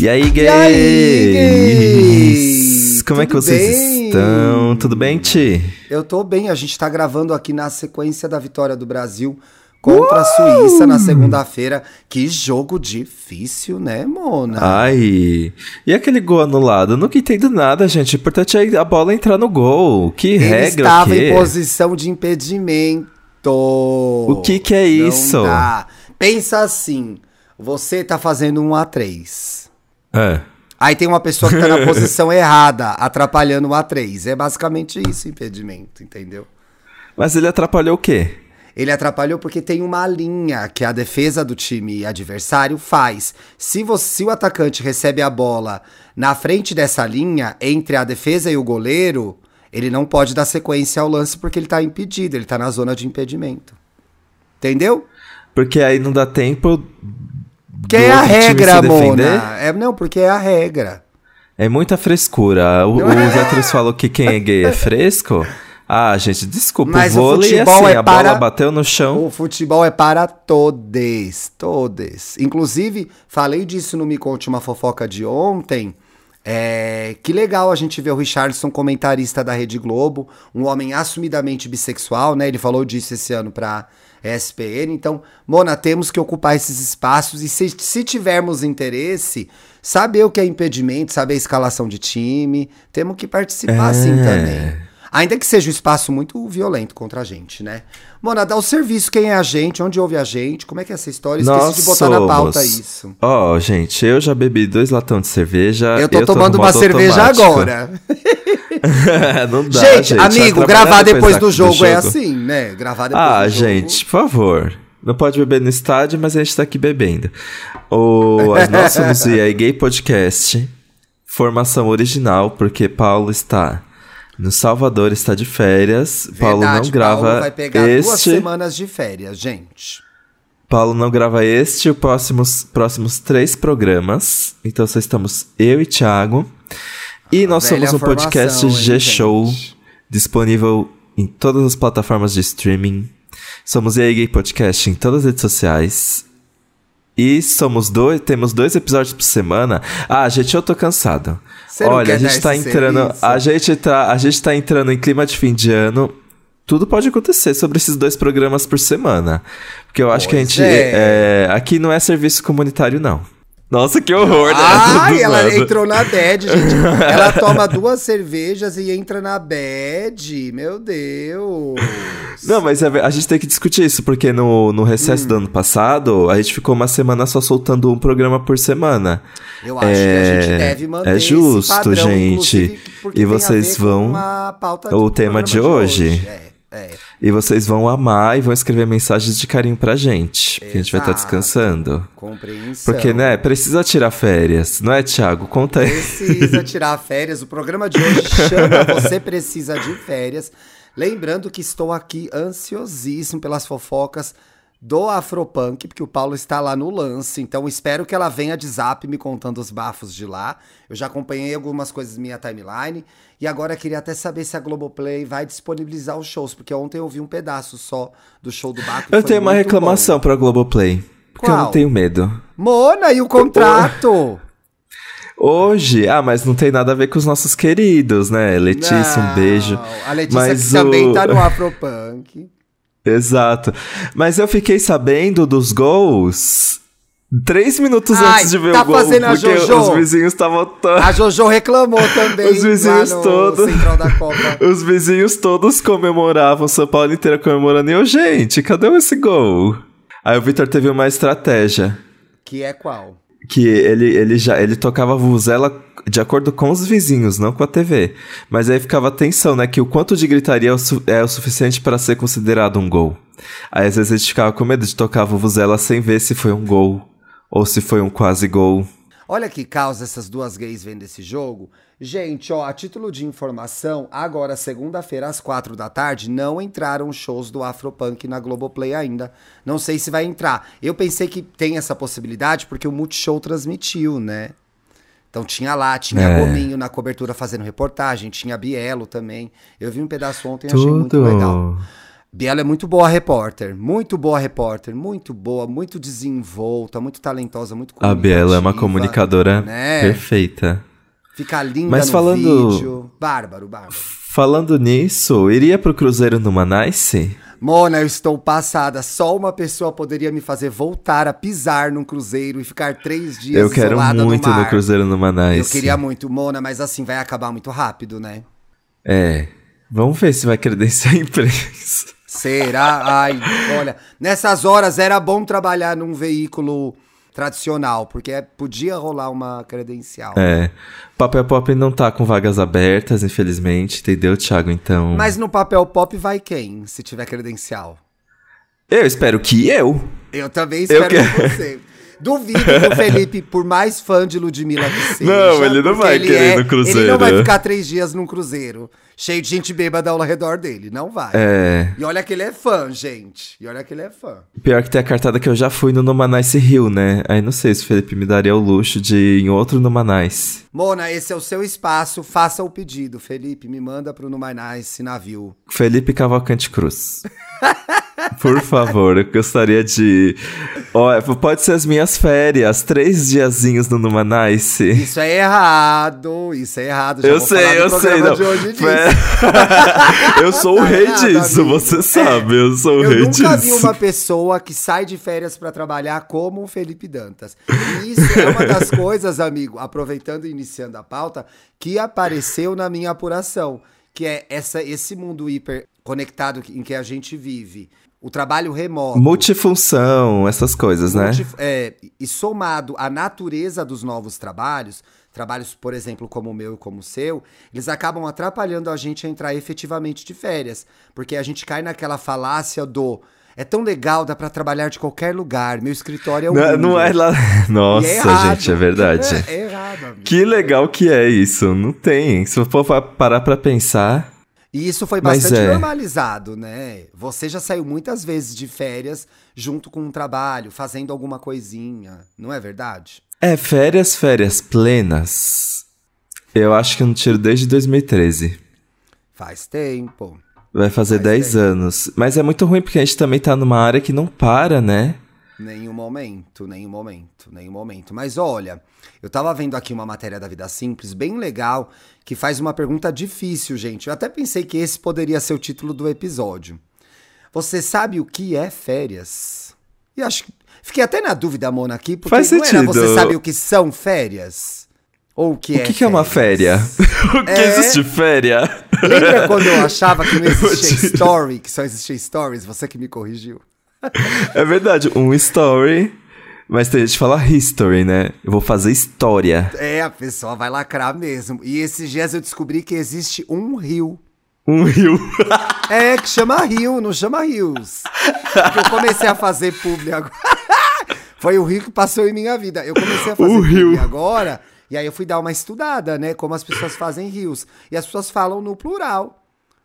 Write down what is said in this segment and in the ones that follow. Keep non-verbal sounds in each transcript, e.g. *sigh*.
E aí, gays? E aí, gays? Como é que Tudo vocês bem? estão? Tudo bem, Ti? Eu tô bem, a gente tá gravando aqui na sequência da vitória do Brasil contra a Suíça na segunda-feira. Que jogo difícil, né, Mona? Ai. E aquele gol anulado? Eu nunca entendo nada, gente. O importante é a bola entrar no gol. Que Ele regra, estava quê? em posição de impedimento. O que que é isso? Pensa assim, você tá fazendo um A3. É. Aí tem uma pessoa que tá na *laughs* posição errada, atrapalhando o A3. É basicamente isso, impedimento, entendeu? Mas ele atrapalhou o quê? Ele atrapalhou porque tem uma linha que a defesa do time adversário faz. Se, você, se o atacante recebe a bola na frente dessa linha, entre a defesa e o goleiro, ele não pode dar sequência ao lance porque ele tá impedido, ele tá na zona de impedimento. Entendeu? Porque aí não dá tempo. Porque é a regra? Mona. É, não, porque é a regra. É muita frescura. O, Não é? os héteros falam que quem é gay é fresco. Ah, gente, desculpa. Mas o o vôlei é futebol assim, é a para- bola bateu no chão. O futebol é para todos, todos. Inclusive, falei disso no Me Conte Uma Fofoca de ontem. É, que legal a gente ver o Richardson, comentarista da Rede Globo, um homem assumidamente bissexual, né? Ele falou disso esse ano pra ESPN. Então, Mona, temos que ocupar esses espaços e se, se tivermos interesse, saber o que é impedimento, saber a escalação de time, temos que participar É. também. Ainda que seja um espaço muito violento contra a gente, né? Mona, dá o serviço, quem é a gente, onde ouve a gente, como é que é essa história? Esqueci Nós de botar na pauta somos- isso. Ó, gente, eu já bebi dois latões de cerveja. Eu tô no tomando uma modo cerveja automático. agora. *laughs* *laughs* não dá, gente, vai amigo, gravar depois da- do jogo, é assim, né? Gravar depois Ah, do jogo. gente, por favor. Não pode beber no estádio, mas a gente tá aqui bebendo. O, nós somos o EA Gay Podcast. Formação original, porque Paulo está no Salvador, está de férias. Paulo não Verdade, grava Paulo vai pegar duas este. semanas de férias, gente. Paulo não grava este e os próximos, próximos três programas. Então só estamos eu e Thiago. E nós somos um podcast G-Show, disponível em todas as plataformas de streaming. Somos EA Gay Podcast em todas as redes sociais. E somos dois, temos dois episódios por semana. Ah, gente, eu tô cansado. Você Olha, a gente tá entrando, serviço? a gente tá, a gente tá entrando em clima de fim de ano. Tudo pode acontecer sobre esses dois programas por semana. Porque eu acho que a Pois gente. é. é, aqui não é serviço comunitário, não. Nossa, que horror, né? Ai, ela nada. entrou na bad, gente. Ela *laughs* toma duas cervejas e entra na bad. Meu Deus. Não, mas é a gente tem que discutir isso, porque no, no recesso Hum. do ano passado, a gente ficou uma semana só soltando um programa por semana. Eu acho que a gente deve manter é esse justo, padrão, gente. E vocês vão- o tema programa de hoje. É, é. E vocês vão amar e vão escrever mensagens de carinho pra gente. Porque a gente vai estar Exato. descansando. Compreensão. Porque, né, precisa tirar férias, não é, Thiago? Conta aí. Precisa *laughs* tirar férias. O programa de hoje chama Você Precisa de Férias. Lembrando que estou aqui ansiosíssimo pelas fofocas do Afropunk, porque o Paulo está lá no lance. Então espero que ela venha de zap me contando os bafos de lá. Eu já acompanhei algumas coisas na minha timeline. E agora queria até saber se a Globoplay vai disponibilizar os shows, porque ontem eu vi um pedaço só do show do Baco. Eu tenho uma reclamação bom. pra Globoplay. Porque eu Qual? não tenho medo. Mona, e o contrato? Hoje, ah, mas não tem nada a ver com os nossos queridos, né? Letícia, um Não, beijo. A Letícia Mas que também o- tá no *laughs* Afropunk. Exato. Mas eu fiquei sabendo dos gols três minutos Ai, antes de ver tá o gol. fazendo a Jojo? os vizinhos estavam. A Jojo reclamou *laughs* também Os vizinhos todos. Central da Copa. *laughs* Os vizinhos todos comemoravam, São Paulo inteiro comemorando. E eu, gente, cadê esse gol? Aí o Vitor teve uma estratégia. Que é qual? Que ele, ele já ele tocava vuvuzela de acordo com os vizinhos, não com a TV. Mas aí ficava tensão, né? Que o quanto de gritaria é o, su- é o suficiente para ser considerado um gol. Aí às vezes a gente ficava com medo de tocar a vuvuzela sem ver se foi um gol ou se foi um quase gol. Olha que causa essas duas gays vendo esse jogo. Gente, ó, a título de informação, agora, segunda-feira, às quatro da tarde, não entraram shows do Afropunk na Globoplay ainda. Não sei se vai entrar. Eu pensei que tem essa possibilidade porque o Multishow transmitiu, né? Então tinha lá, tinha É. Gominho na cobertura fazendo reportagem, tinha Bielo também. Eu vi um pedaço ontem e achei muito legal. Biela é muito boa repórter, muito boa repórter, muito boa, muito desenvolta, muito talentosa, muito A Biela é uma comunicadora né? perfeita. Fica linda Mas no falando- vídeo. Bárbaro, bárbaro. Falando nisso, iria pro Cruzeiro no Manice? Mona, eu estou passada. Só uma pessoa poderia me fazer voltar a pisar num cruzeiro e ficar três dias Eu quero muito no, mar. no Cruzeiro no Manice. Eu queria muito, Mona, mas assim vai acabar muito rápido, né? É. Vamos ver se vai credenciar a imprensa. Será? Ai, olha, nessas horas era bom trabalhar num veículo tradicional, porque é- podia rolar uma credencial. É. Papel Pop não tá com vagas abertas, infelizmente, entendeu, Thiago? Então. Mas no papel pop vai quem, se tiver credencial? Eu espero que eu. Eu também espero Eu que quero. você. Duvido que o Felipe, por mais fã de Ludmilla que *laughs* seja. Não, ele não vai querer ir no Ele cruzeiro. não vai ficar três dias num cruzeiro, cheio de gente bêbada ao redor dele. Não vai. É. E olha que ele é fã, gente. E olha que ele é fã. Pior que tem a cartada que eu já fui no Numanice Rio, né? Aí não sei se o Felipe me daria o luxo de ir em outro Numanice. Mona, esse é o seu espaço. Faça o pedido. Felipe, me manda pro Numanais esse navio. Felipe Cavalcante Cruz. *laughs* Por favor, eu gostaria de. Ó, pode ser as minhas férias, três diazinhos no Numanice. Isso é errado. Isso é errado. Já Eu sei, eu sei. Não. disso. *laughs* Eu sou o rei errado, disso, amigo. você É, sabe, eu sou o Eu rei nunca disso. vi uma pessoa que sai de férias pra trabalhar como o Felipe Dantas. E isso é uma das coisas, amigo, aproveitando e iniciando a pauta, que apareceu na minha apuração, que é essa, esse mundo hiper conectado em que a gente vive. O trabalho remoto. Multifunção, essas coisas, né? Multi- é, e somado à natureza dos novos trabalhos, trabalhos, por exemplo, como o meu e como o seu, eles acabam atrapalhando a gente a entrar efetivamente de férias. Porque a gente cai naquela falácia do. É tão legal, dá pra trabalhar de qualquer lugar. Meu escritório é o Não, mundo." não é lá. *laughs* E *laughs* Nossa, é gente, é verdade. É, *laughs* é errado, amigo. Que legal que é isso. Não tem. Se for pa- parar pra pensar. E isso foi bastante é. normalizado, né? Você já saiu muitas vezes de férias junto com um trabalho, fazendo alguma coisinha, não é verdade? É, férias, férias plenas. Eu acho que eu não tiro desde 2013. Faz tempo. Vai fazer Faz 10 tempo. anos. Mas é muito ruim porque a gente também tá numa área que não para, né? Nenhum momento, nenhum momento, nenhum momento. Mas olha, eu tava vendo aqui uma matéria da Vida Simples, bem legal, que faz uma pergunta difícil, gente. Eu até pensei que esse poderia ser o título do episódio. Você sabe o que é férias? E acho que. Fiquei até na dúvida, Mona, aqui, porque Faz não era sentido. você sabe o que são férias? Ou o que O é que, que é uma féria? *laughs* o que É. existe féria? Lembra quando eu achava que não *laughs* existia te- story, que só existia stories? Você que me corrigiu. É verdade, um story. Mas tem gente que fala history, né? Eu vou fazer história. É, a pessoa vai lacrar mesmo. E esses dias eu descobri que existe um rio. Um rio. É, que chama rio, não chama rios. Porque eu comecei a fazer publi agora. Foi o rio que passou em minha vida. Eu comecei a *laughs* fazer O rio. agora, e aí eu fui dar uma estudada, né? Como as pessoas fazem rios. E as pessoas falam no plural.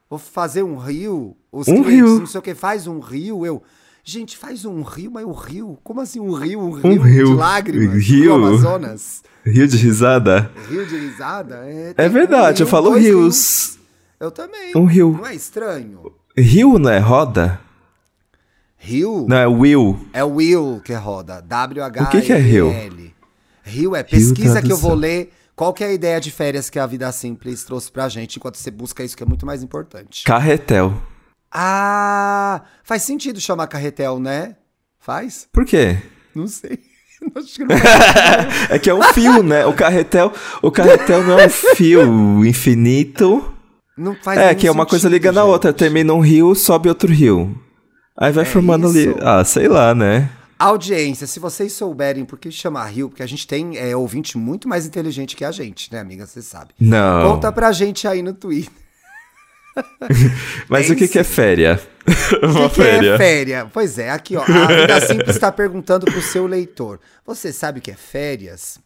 Vou fazer um rio. Os Um clientes, rio. não sei o que, faz um rio. Eu. Gente, faz um rio, mas o rio? Como assim um rio? Um rio, Um rio. de lágrimas? Rio. No Amazonas? Rio de risada? Rio de risada? É, É tem um verdade, eu rio, falo dois rios. Eu também. Um rio. Não é estranho? Rio não é roda? Rio Não, é wheel. é o Will que roda. W-H-I-L. O que que é rio? Rio é pesquisa que eu vou ler. Qual que é a ideia de férias que a Vida Simples trouxe pra gente, enquanto você busca isso que é muito mais importante. Carretel. Ah, faz sentido chamar carretel, né? Faz? Por quê? Não sei. *laughs* *laughs* É que é um fio, né? O carretel, o carretel não é um fio infinito. Não faz É, que é uma coisa sentido, liga na outra. gente. Termina um rio, sobe outro rio. Aí vai É formando ali. isso. Ah, sei lá, né? Audiência, se vocês souberem por que chama Rio, porque a gente tem é, ouvinte muito mais inteligente que a gente, né, amiga? Você sabe. Não. Conta pra gente aí no Twitter. *laughs* Mas o que, que é féria? *laughs* Uma O que, que é féria? Pois é, aqui ó, a Vida Simples está perguntando pro seu leitor. Você sabe o que é férias?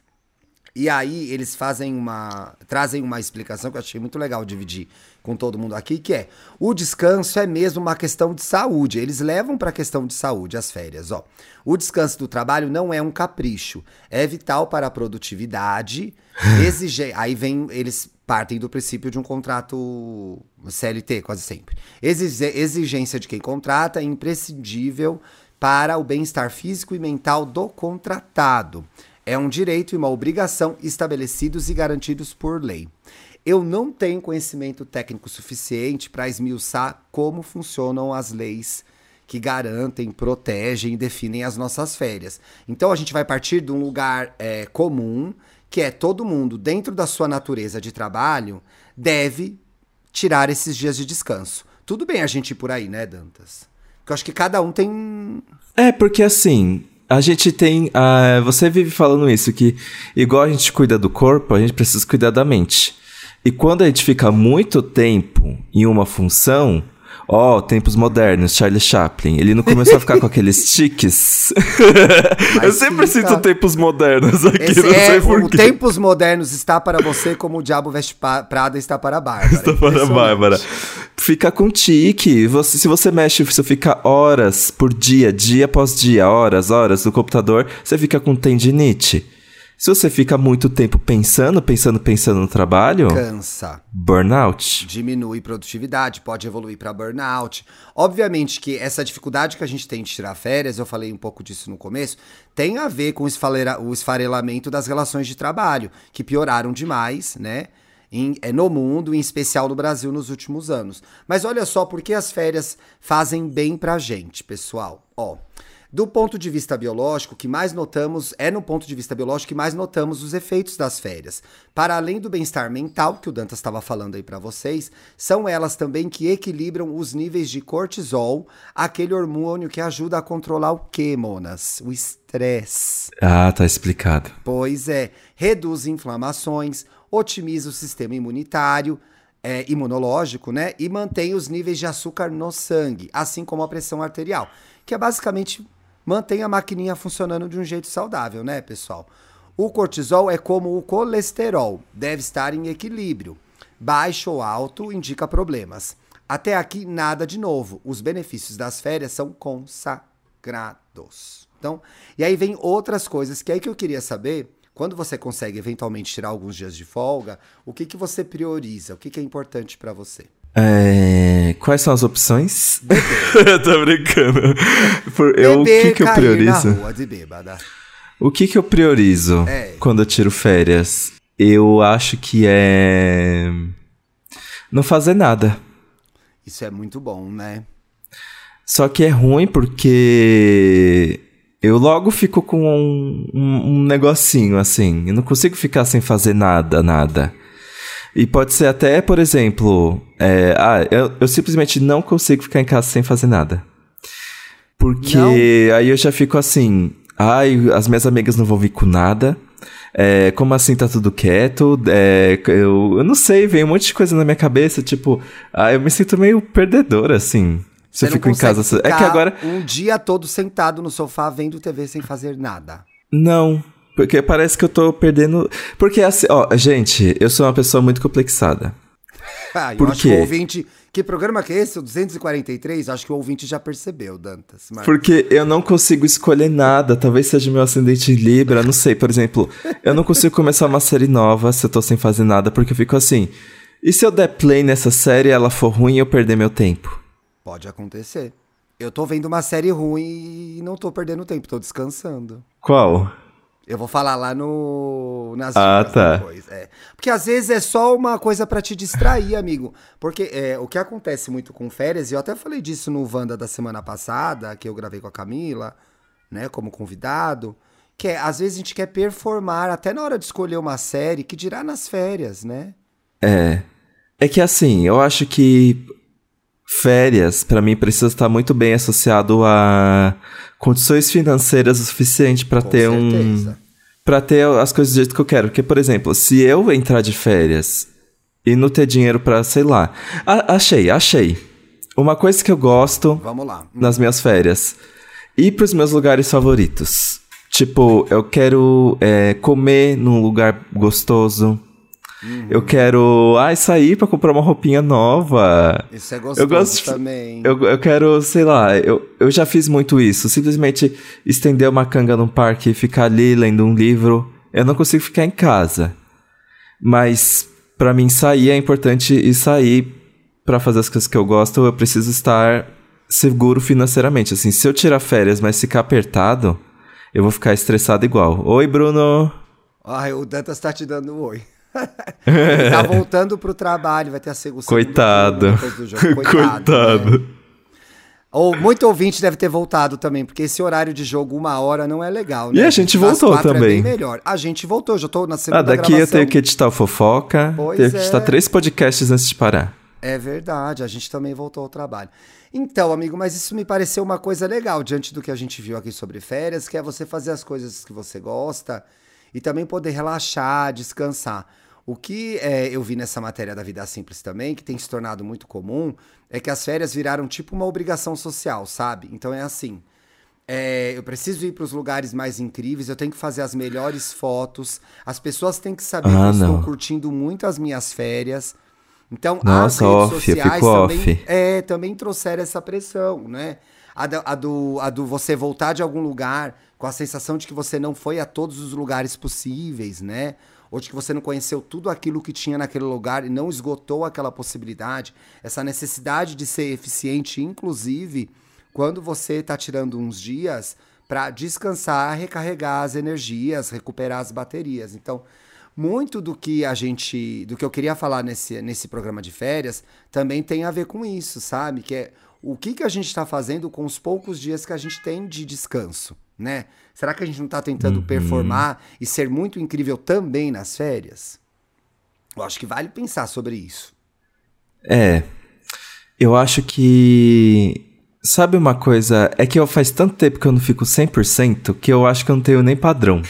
E aí eles fazem uma, trazem uma explicação que eu achei muito legal dividir com todo mundo aqui, que é o descanso é mesmo uma questão de saúde. Eles levam para a questão de saúde as férias, ó. O descanso do trabalho não é um capricho, é vital para a produtividade. *laughs* Exige, aí vem eles partem do princípio de um contrato CLT, quase sempre. Exigência de quem contrata é imprescindível para o bem-estar físico e mental do contratado. É um direito e uma obrigação estabelecidos e garantidos por lei. Eu não tenho conhecimento técnico suficiente para esmiuçar como funcionam as leis que garantem, protegem e definem as nossas férias. Então a gente vai partir de um lugar é, comum, que é todo mundo, dentro da sua natureza de trabalho, deve tirar esses dias de descanso. Tudo bem a gente ir por aí, né, Dantas? Porque eu acho que cada um tem. É, porque assim, a gente tem. Uh, você vive falando isso, que igual a gente cuida do corpo, a gente precisa cuidar da mente. E quando a gente fica muito tempo em uma função, ó, oh, tempos modernos, Charlie Chaplin. Ele não começou a ficar com aqueles *laughs* tiques. eu sempre fica... sinto tempos modernos aqui, Esse não é, sei por quê. Tempos modernos está para você como o Diabo Veste Prada está para a Bárbara. Está para a Bárbara. Fica com tique. Você, se você mexe, você fica horas por dia, dia após dia, horas, horas no computador, você fica com tendinite. Se você fica muito tempo pensando, pensando, pensando no trabalho, cansa. Burnout. Diminui produtividade, pode evoluir para burnout. Obviamente que essa dificuldade que a gente tem de tirar férias, eu falei um pouco disso no começo, tem a ver com o esfarelamento das relações de trabalho, que pioraram demais, né? Em, é, no mundo, em especial no Brasil, nos últimos anos. Mas olha só por que as férias fazem bem pra gente, pessoal. Ó. Do ponto de vista biológico, o que mais notamos é no ponto de vista biológico que mais notamos os efeitos das férias. Para além do bem-estar mental, que o Dantas estava falando aí para vocês, são elas também que equilibram os níveis de cortisol, aquele hormônio que ajuda a controlar o que, monas? O estresse. Ah, tá explicado. Pois é, reduz inflamações, otimiza o sistema imunitário, é, imunológico, né? E mantém os níveis de açúcar no sangue, assim como a pressão arterial, que é basicamente mantém a maquininha funcionando de um jeito saudável, né, pessoal? O cortisol é como o colesterol, deve estar em equilíbrio. Baixo ou alto indica problemas. Até aqui, nada de novo. Os benefícios das férias são consagrados. Então, e aí vem outras coisas que é aí que eu queria saber. Quando você consegue eventualmente tirar alguns dias de folga, o que, que você prioriza? O que, que é importante para você? É, quais são as opções? *laughs* Tô brincando. Eu, o que, que eu priorizo? Na rua de bêbada. O que, que eu priorizo é. quando eu tiro férias? Eu acho que é. Não fazer nada. Isso é muito bom, né? Só que é ruim porque eu logo fico com um, um, um negocinho assim. Eu não consigo ficar sem fazer nada, nada. E pode ser até, por exemplo, é, ah, eu, eu simplesmente não consigo ficar em casa sem fazer nada. Porque não. aí eu já fico assim, ai, as minhas amigas não vão vir com nada. É, como assim tá tudo quieto? É, eu, eu não sei, vem um monte de coisa na minha cabeça, tipo, ah, eu me sinto meio perdedora, assim. Se eu fico em casa. É que agora. Um dia todo sentado no sofá vendo TV sem fazer nada. Não, porque parece que eu tô perdendo. Porque assim, ó, gente, eu sou uma pessoa muito complexada. *laughs* Ah, eu Por acho quê? que o ouvinte. Que programa que é esse? O 243? Acho que o ouvinte já percebeu, Dantas. Mas... Porque eu não consigo escolher nada. Talvez seja meu ascendente em Libra, não sei. Por exemplo, eu não consigo começar uma série nova se eu tô sem fazer nada, porque eu fico assim. E se eu der play nessa série e ela for ruim e eu perder meu tempo? Pode acontecer. Eu tô vendo uma série ruim e não tô perdendo tempo, tô descansando. Qual? Eu vou falar lá no nas ah, tá. depois. É. Porque às vezes é só uma coisa para te distrair, amigo. Porque é, o que acontece muito com férias, e eu até falei disso no Wanda da semana passada, que eu gravei com a Camila, né, como convidado, que é, às vezes a gente quer performar até na hora de escolher uma série, que dirá nas férias, né? É. É que assim, eu acho que férias, para mim, precisa estar muito bem associado a condições financeiras o suficiente para ter certeza. um. para ter as coisas do jeito que eu quero. Porque, por exemplo, se eu entrar de férias e não ter dinheiro para sei lá. A achei, achei. Uma coisa que eu gosto. Vamos lá. Nas minhas férias. Ir pros meus lugares favoritos. Tipo, eu quero é, comer num lugar gostoso. Uhum. Eu quero, ai, sair para comprar uma roupinha nova. Isso é gostoso eu gosto, também. Eu, eu quero, sei lá, eu, eu já fiz muito isso. Simplesmente estender uma canga num parque e ficar ali lendo um livro. Eu não consigo ficar em casa. Mas para mim sair é importante e sair para fazer as coisas que eu gosto, eu preciso estar seguro financeiramente. Assim, se eu tirar férias, mas ficar apertado, eu vou ficar estressado igual. Oi, Bruno. Ai, o Dantas tá te dando um oi. Tá *laughs* voltando pro trabalho, vai ter a segunda. Coitado. Coitado. *laughs* Coitado. Né? Ou muito ouvinte deve ter voltado também, porque esse horário de jogo, uma hora, não é legal. Né? E a gente voltou é também. É melhor. A gente voltou, já tô na segunda Ah, daqui gravação. eu tenho que editar o fofoca, pois tenho que editar é. três podcasts antes de parar. É verdade, a gente também voltou ao trabalho. Então, amigo, mas isso me pareceu uma coisa legal diante do que a gente viu aqui sobre férias, que é você fazer as coisas que você gosta e também poder relaxar, descansar. O que é, eu vi nessa matéria da Vida Simples também, que tem se tornado muito comum, é que as férias viraram tipo uma obrigação social, sabe? Então é assim. É, eu preciso ir para os lugares mais incríveis, eu tenho que fazer as melhores fotos, as pessoas têm que saber ah, que eu estou curtindo muito as minhas férias. Então, Nossa, as redes off, sociais também, é, também trouxeram essa pressão, né? A do, a, do, a do você voltar de algum lugar com a sensação de que você não foi a todos os lugares possíveis, né? De que você não conheceu tudo aquilo que tinha naquele lugar e não esgotou aquela possibilidade, essa necessidade de ser eficiente, inclusive quando você está tirando uns dias para descansar, recarregar as energias, recuperar as baterias. Então, muito do que a gente, do que eu queria falar nesse, nesse programa de férias, também tem a ver com isso, sabe? Que é o que, que a gente está fazendo com os poucos dias que a gente tem de descanso, né? Será que a gente não está tentando uhum. performar e ser muito incrível também nas férias? Eu acho que vale pensar sobre isso. É. Eu acho que. Sabe uma coisa? É que eu faz tanto tempo que eu não fico 100% que eu acho que eu não tenho nem padrão.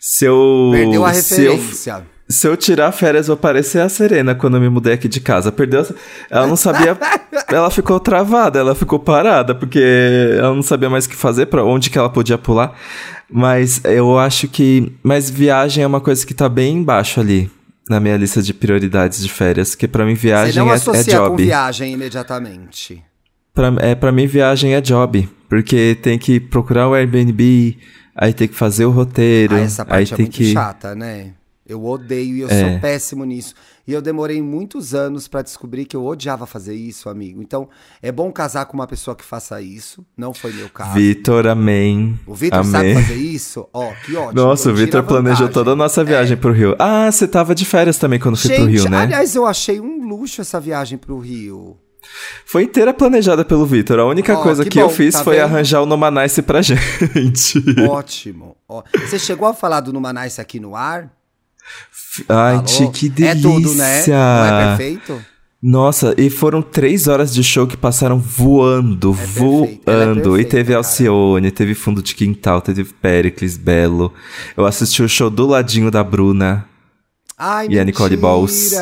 Se eu. Perdeu a referência. Se eu tirar férias, vou parecer a Serena quando eu me mudei aqui de casa. Perdeu. Ela não sabia. *laughs* ela ficou travada, ela ficou parada, porque ela não sabia mais o que fazer, para onde que ela podia pular. Mas eu acho que. Mas viagem é uma coisa que tá bem embaixo ali na minha lista de prioridades de férias, que para mim viagem Você não é, associa é job. com viagem imediatamente. Pra, é, pra mim viagem é job, porque tem que procurar o Airbnb, aí tem que fazer o roteiro, ah, essa parte aí é tem muito que chata, né? Eu odeio e eu é. sou péssimo nisso. E eu demorei muitos anos para descobrir que eu odiava fazer isso, amigo. Então, é bom casar com uma pessoa que faça isso. Não foi meu caso. Vitor, amém. O Vitor sabe fazer isso? Ó, oh, que ótimo. *laughs* Nossa, o Vitor planejou toda a nossa viagem é. pro Rio. Ah, você tava de férias também quando Gente, fui pro Rio, né? Aliás, eu achei um luxo essa viagem pro Rio. Foi inteira planejada pelo Vitor. A única oh, coisa que, que bom, eu fiz tá foi vendo? arranjar o Numanice pra *laughs* gente. Ótimo. Você chegou a falar do Numanice aqui no ar? Ai, tia, que delícia! É tudo, né? Não é perfeito? Nossa, e foram três horas de show que passaram voando, é, é voando. É e teve Alcione, teve Fundo de Quintal, teve Pericles, Belo. Eu assisti o show do ladinho da Bruna. Ai, e mentira. a Nicole Balls.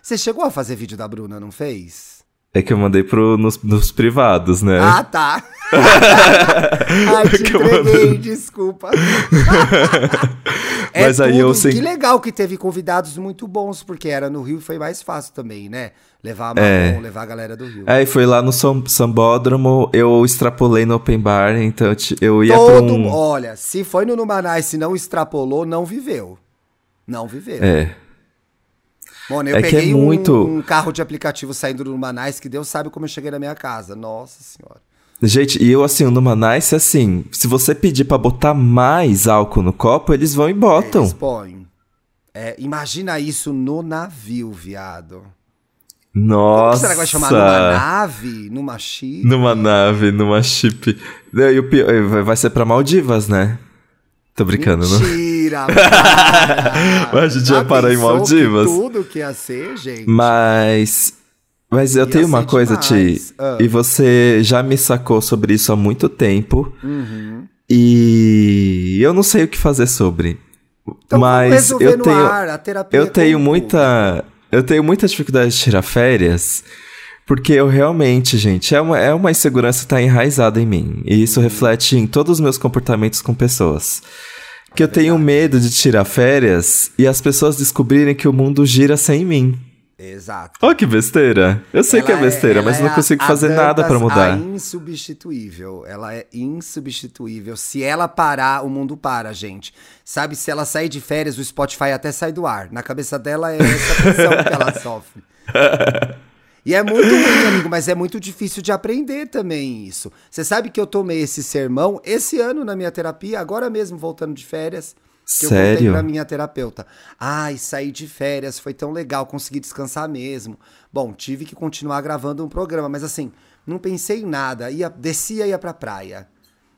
Você chegou a fazer vídeo da Bruna, não fez? É que eu mandei pro, nos, nos privados, né? Ah, tá. *laughs* Ai, te entreguei, desculpa. *laughs* é Mas aí eu sei... Que legal que teve convidados muito bons, porque era no Rio foi mais fácil também, né? Levar a Marrom, é. levar a galera do Rio. É, e foi lá no Sambódromo, eu extrapolei no Open Bar, então eu ia Todo, pra um... Olha, se foi no Numanai se não extrapolou, não viveu. Não viveu. É. Mano, eu é peguei é muito... um, um, carro de aplicativo saindo do Numanais que Deus sabe como eu cheguei na minha casa. Nossa senhora. Gente, e eu assim, no Manice, assim, se você pedir para botar mais álcool no copo, eles vão e botam. Eles põem. É, imagina isso no navio, viado. Nossa. Como será que vai chamar numa nave? Numa chip? Numa nave, numa chip. E o pior, vai ser pra Maldivas, né? Tô brincando, Mentira, não? Mentira, *laughs* Mas a gente Já ia parar em Maldivas. Que tudo que ia ser, gente. Mas mas eu tenho uma coisa, Ti, ah. e você já me sacou sobre isso há muito tempo. Uhum. E eu não sei o que fazer sobre. Então, mas eu tenho ar, eu é tenho muita eu tenho muita dificuldade de tirar férias. Porque eu realmente, gente, é uma, é uma insegurança que está enraizada em mim. E isso uhum. reflete em todos os meus comportamentos com pessoas. Que é eu tenho medo de tirar férias e as pessoas descobrirem que o mundo gira sem mim. Exato. Oh, que besteira. Eu sei ela que é besteira, é, mas não é consigo a, fazer a nada para mudar. É insubstituível. Ela é insubstituível. Se ela parar, o mundo para, gente. Sabe, se ela sair de férias, o Spotify até sai do ar. Na cabeça dela é essa pressão que ela *laughs* sofre. E é muito ruim, amigo, mas é muito difícil de aprender também isso. Você sabe que eu tomei esse sermão esse ano na minha terapia, agora mesmo voltando de férias. Que Sério? eu contei pra minha terapeuta. Ai, saí de férias, foi tão legal, consegui descansar mesmo. Bom, tive que continuar gravando um programa, mas assim, não pensei em nada. Ia, descia, ia pra praia.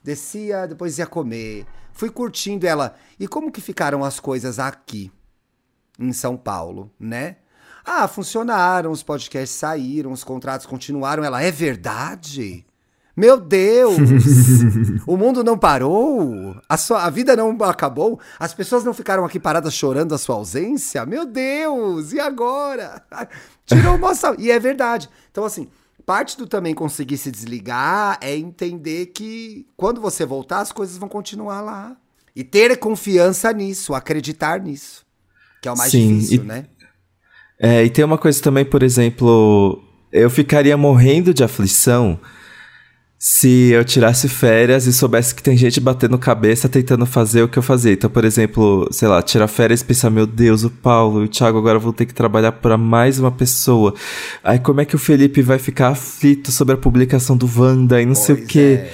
Descia, depois ia comer. Fui curtindo ela. E como que ficaram as coisas aqui, em São Paulo, né? Ah, funcionaram, os podcasts saíram, os contratos continuaram. Ela, é verdade? Meu Deus! *laughs* o mundo não parou? A, sua, a vida não acabou? As pessoas não ficaram aqui paradas chorando a sua ausência? Meu Deus! E agora? *laughs* Tirou uma... E é verdade. Então, assim, parte do também conseguir se desligar é entender que quando você voltar, as coisas vão continuar lá. E ter confiança nisso, acreditar nisso. Que é o mais Sim, difícil, e- né? É, e tem uma coisa também, por exemplo, eu ficaria morrendo de aflição se eu tirasse férias e soubesse que tem gente batendo cabeça tentando fazer o que eu fazia. Então, por exemplo, sei lá, tirar férias e pensar, meu Deus, o Paulo e o Thiago agora vão ter que trabalhar para mais uma pessoa. Aí como é que o Felipe vai ficar aflito sobre a publicação do Wanda e não sei o Pois quê? é.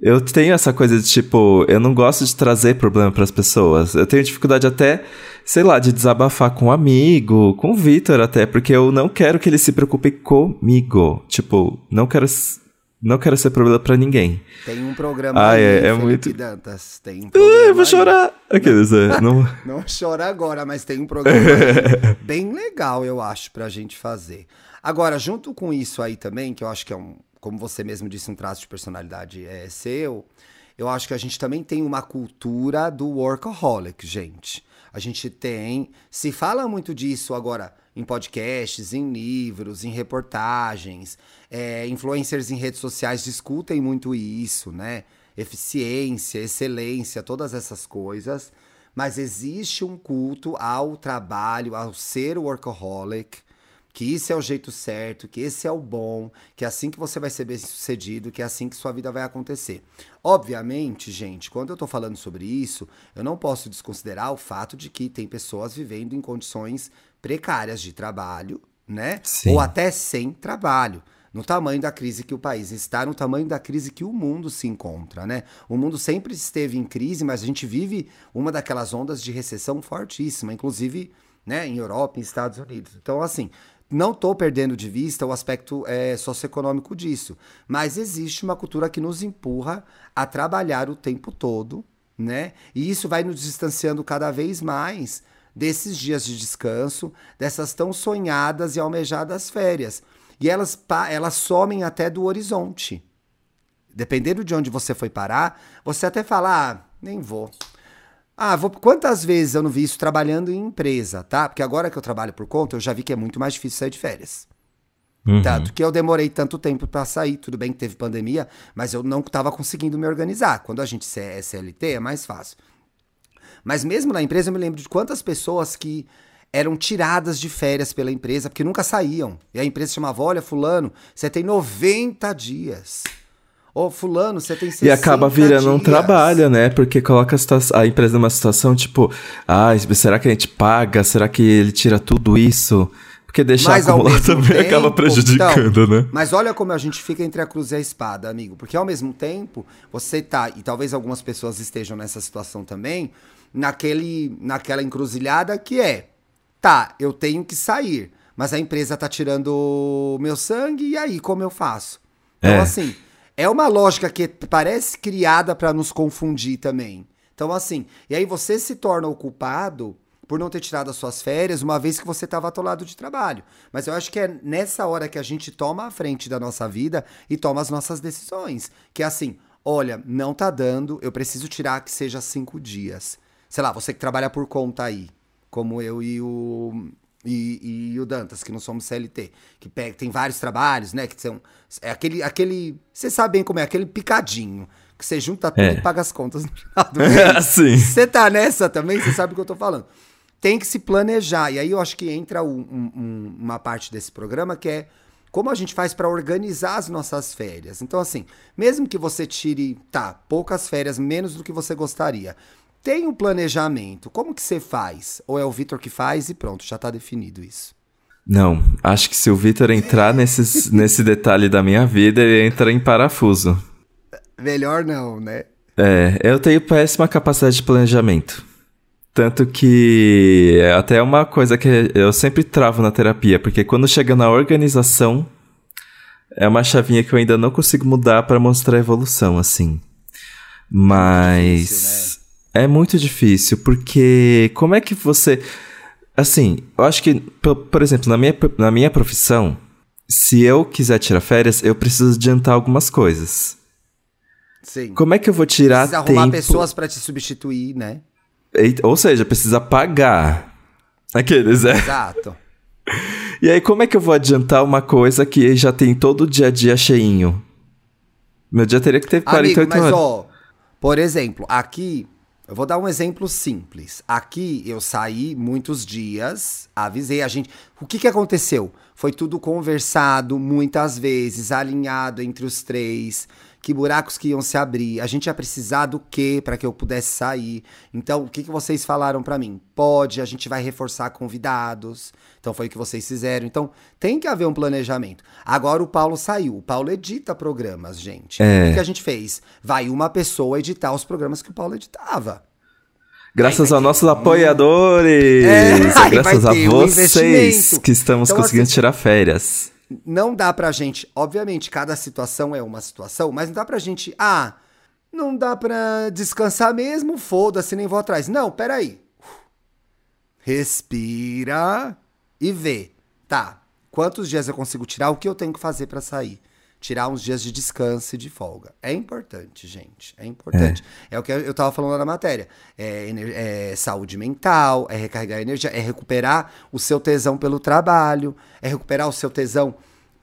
Eu tenho essa coisa de tipo, eu não gosto de trazer problema pras pessoas. Eu tenho dificuldade até, sei lá, de desabafar com um amigo, com o Vitor até, porque eu não quero que ele se preocupe comigo. Tipo, não quero não quero ser problema pra ninguém. Tem um programa Ah, aí, é- é muito- Dantas. Tem um Ah, programa eu vou chorar. Aqueles, *laughs* é, não... Não chora agora, mas tem um programa *laughs* bem legal, eu acho, pra gente fazer. Agora, junto com isso aí também, que eu acho que é um, como você mesmo disse, um traço de personalidade é seu, eu acho que a gente também tem uma cultura do workaholic, gente. A gente tem, se fala muito disso agora em podcasts, em livros, em reportagens, é, influencers em redes sociais discutem muito isso, né? Eficiência, excelência, todas essas coisas. Mas existe um culto ao trabalho, ao ser workaholic, que isso é o jeito certo, que esse é o bom, que é assim que você vai ser bem sucedido, que é assim que sua vida vai acontecer. Obviamente, gente, quando eu tô falando sobre isso, eu não posso desconsiderar o fato de que tem pessoas vivendo em condições precárias de trabalho, né? Sim. Ou até sem trabalho. No tamanho da crise que o país está, no tamanho da crise que o mundo se encontra, né? O mundo sempre esteve em crise, mas a gente vive uma daquelas ondas de recessão fortíssima, inclusive, né, em Europa, em Estados Unidos. Então, assim, não estou perdendo de vista o aspecto é, socioeconômico disso, mas existe uma cultura que nos empurra a trabalhar o tempo todo, né? E isso vai nos distanciando cada vez mais desses dias de descanso, dessas tão sonhadas e almejadas férias. E elas, elas somem até do horizonte. Dependendo de onde você foi parar, você até fala, ah, nem vou. Ah, vou... quantas vezes eu não vi isso trabalhando em empresa, tá? Porque agora que eu trabalho por conta, eu já vi que é muito mais difícil sair de férias. Uhum. Tanto que eu demorei tanto tempo pra sair. Tudo bem que teve pandemia, mas eu não tava conseguindo me organizar. Quando a gente é SLT, é mais fácil. Mas mesmo na empresa, eu me lembro de quantas pessoas que eram tiradas de férias pela empresa porque nunca saíam. E a empresa chamava: Olha, Fulano, você tem 90 dias. Ô, Fulano, você tem 60 E acaba virando um dias." trabalho, né? Porque coloca a, a empresa numa situação tipo, ah, será que a gente paga? Será que ele tira tudo isso? Porque deixar Mas acumular também tempo, acaba prejudicando, então, né? Mas olha como a gente fica entre a cruz e a espada, amigo. Porque ao mesmo tempo, você tá, e talvez algumas pessoas estejam nessa situação também, naquele, naquela encruzilhada que é, tá, eu tenho que sair, mas a empresa tá tirando o meu sangue, e aí, como eu faço? Então, É. assim, é uma lógica que parece criada para nos confundir também. Então, assim, e aí você se torna o culpado por não ter tirado as suas férias, uma vez que você estava atolado de trabalho. Mas eu acho que é nessa hora que a gente toma a frente da nossa vida e toma as nossas decisões. Que é assim, olha, não tá dando, eu preciso tirar que seja cinco dias. Sei lá, você que trabalha por conta aí, como eu e o, e, e o Dantas, que não somos CLT, que pega, tem vários trabalhos, né? Que são. É aquele. aquele Você sabe bem como é, aquele picadinho. Que você junta tudo É. e paga as contas no final do *laughs* mês. Sim. Você tá nessa também, você sabe o que eu tô falando. Tem que se planejar. E aí eu acho que entra um- um- uma parte desse programa que é como a gente faz para organizar as nossas férias. Então, assim, mesmo que você tire, tá, poucas férias, menos do que você gostaria. Tem um planejamento. Como que você faz? Ou é o Vitor que faz e pronto, já tá definido isso. Não, acho que se o Vitor entrar nesses, *laughs* nesse detalhe da minha vida, ele entra em parafuso. Melhor não, né? É, eu tenho péssima capacidade de planejamento. Tanto que é até uma coisa que eu sempre travo na terapia, porque quando chega na organização, é uma chavinha que eu ainda não consigo mudar para mostrar evolução, assim. Mas. É, difícil, né? É muito difícil, porque como é que você. Assim, eu acho que, por, por exemplo, na minha, na minha profissão, se eu quiser tirar férias, eu preciso adiantar algumas coisas. Sim. Como é que eu vou tirar Precisa tempo... arrumar pessoas para te substituir, né? Ou seja, precisa pagar. Aqueles, é. Exato. *laughs* E aí, como é que eu vou adiantar uma coisa que já tem todo o dia a dia cheinho? Meu dia teria que ter 48 Amigo, mas, horas. ó, por exemplo, aqui, eu vou dar um exemplo simples. Aqui eu saí muitos dias, avisei a gente. O que, que aconteceu? Foi tudo conversado muitas vezes, alinhado entre os três que buracos que iam se abrir, a gente ia precisar do quê para que eu pudesse sair. Então, o que, que vocês falaram para mim? Pode, a gente vai reforçar convidados. Então, foi o que vocês fizeram. Então, tem que haver um planejamento. Agora, o Paulo saiu. O Paulo edita programas, gente. É. O que a gente fez? Vai uma pessoa editar os programas que o Paulo editava. Graças aos nossos apoiadores! É, graças a um vocês que estamos então, conseguindo assim, tirar férias não dá pra gente, obviamente, cada situação é uma situação, mas não dá pra gente, ah, não dá pra descansar mesmo, foda-se, nem vou atrás. Não, peraí. Respira e vê. Tá, quantos dias eu consigo tirar? O que eu tenho que fazer para sair? Tirar uns dias de descanso e de folga. É importante, gente. É importante. É, é o que eu tava falando na matéria. É, é, saúde mental, é recarregar energia, é recuperar o seu tesão pelo trabalho, é recuperar o seu tesão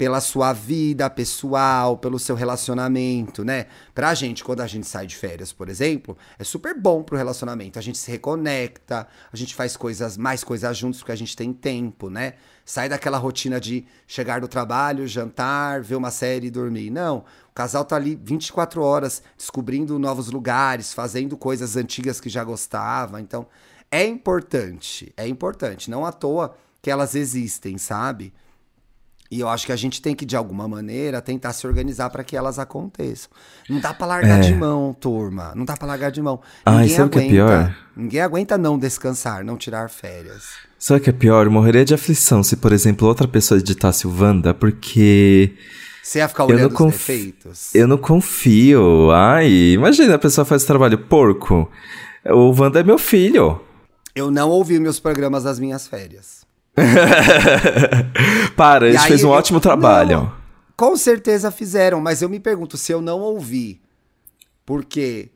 pela sua vida pessoal, pelo seu relacionamento, né? Pra gente, quando a gente sai de férias, por exemplo, é super bom pro relacionamento. A gente se reconecta, a gente faz coisas, mais coisas juntos porque a gente tem tempo, né? Sai daquela rotina de chegar do trabalho, jantar, ver uma série e dormir. Não, o casal tá ali 24 horas descobrindo novos lugares, fazendo coisas antigas que já gostava. Então, é importante, é importante. Não à toa que elas existem, sabe? E eu acho que a gente tem que, de alguma maneira, tentar se organizar para que elas aconteçam. Não dá para largar é. de mão, turma. Não dá para largar de mão. Ai, ninguém sabe aguenta, que é pior? Ninguém aguenta não descansar, não tirar férias. Sabe o que é pior? Eu morreria de aflição se, por exemplo, outra pessoa editasse o Wanda, porque. Você ia ficar olhando os defeitos? Eu não confio. Ai, imagina a pessoa faz trabalho porco. O Wanda é meu filho. Eu não ouvi meus programas das minhas férias. *laughs* Para, eles fez um eu, ótimo trabalho. Não, com certeza fizeram, mas eu me pergunto se eu não ouvi porque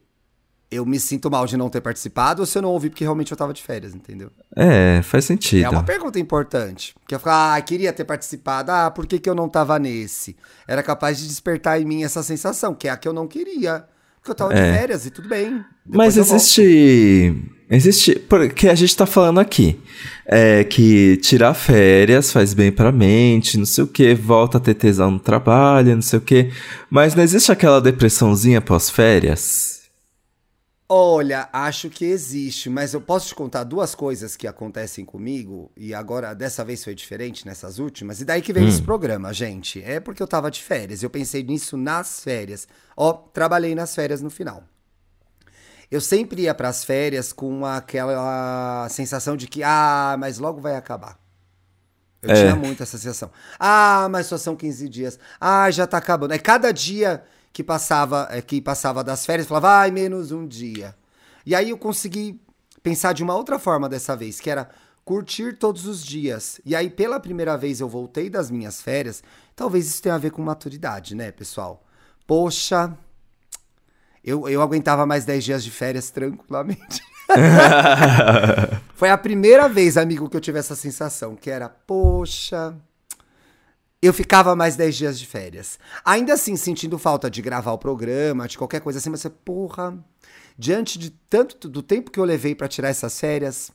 eu me sinto mal de não ter participado ou se eu não ouvi porque realmente eu tava de férias, entendeu? É, faz sentido. É uma pergunta importante. Porque eu falo, ah, queria ter participado. Ah, por que, que eu não tava nesse? Era capaz de despertar em mim essa sensação, que é a que eu não queria. Porque eu tava é. de férias e tudo bem. Mas existe. Existe. Porque a gente tá falando aqui. É que tirar férias faz bem pra mente, não sei o que, volta a ter tesão no trabalho, não sei o que. Mas não existe aquela depressãozinha pós-férias? Olha, acho que existe, mas eu posso te contar duas coisas que acontecem comigo, e agora dessa vez foi diferente nessas últimas, e daí que veio hum. esse programa, gente. É porque eu tava de férias, eu pensei nisso nas férias. Ó, trabalhei nas férias no final. Eu sempre ia para as férias com aquela sensação de que, ah, mas logo vai acabar. Eu é. tinha muito essa sensação. Ah, mas só são 15 dias. Ah, já tá acabando. É cada dia que passava, é, que passava das férias, falava, ai, menos um dia. E aí eu consegui pensar de uma outra forma dessa vez, que era curtir todos os dias. E aí, pela primeira vez, eu voltei das minhas férias. Talvez isso tenha a ver com maturidade, né, pessoal? Poxa, eu, eu aguentava mais 10 dias de férias tranquilamente. *laughs* Foi a primeira vez, amigo, que eu tive essa sensação, que era, poxa, eu ficava mais 10 dias de férias. Ainda assim, sentindo falta de gravar o programa, de qualquer coisa assim, mas você, porra, diante de tanto do tempo que eu levei para tirar essas férias,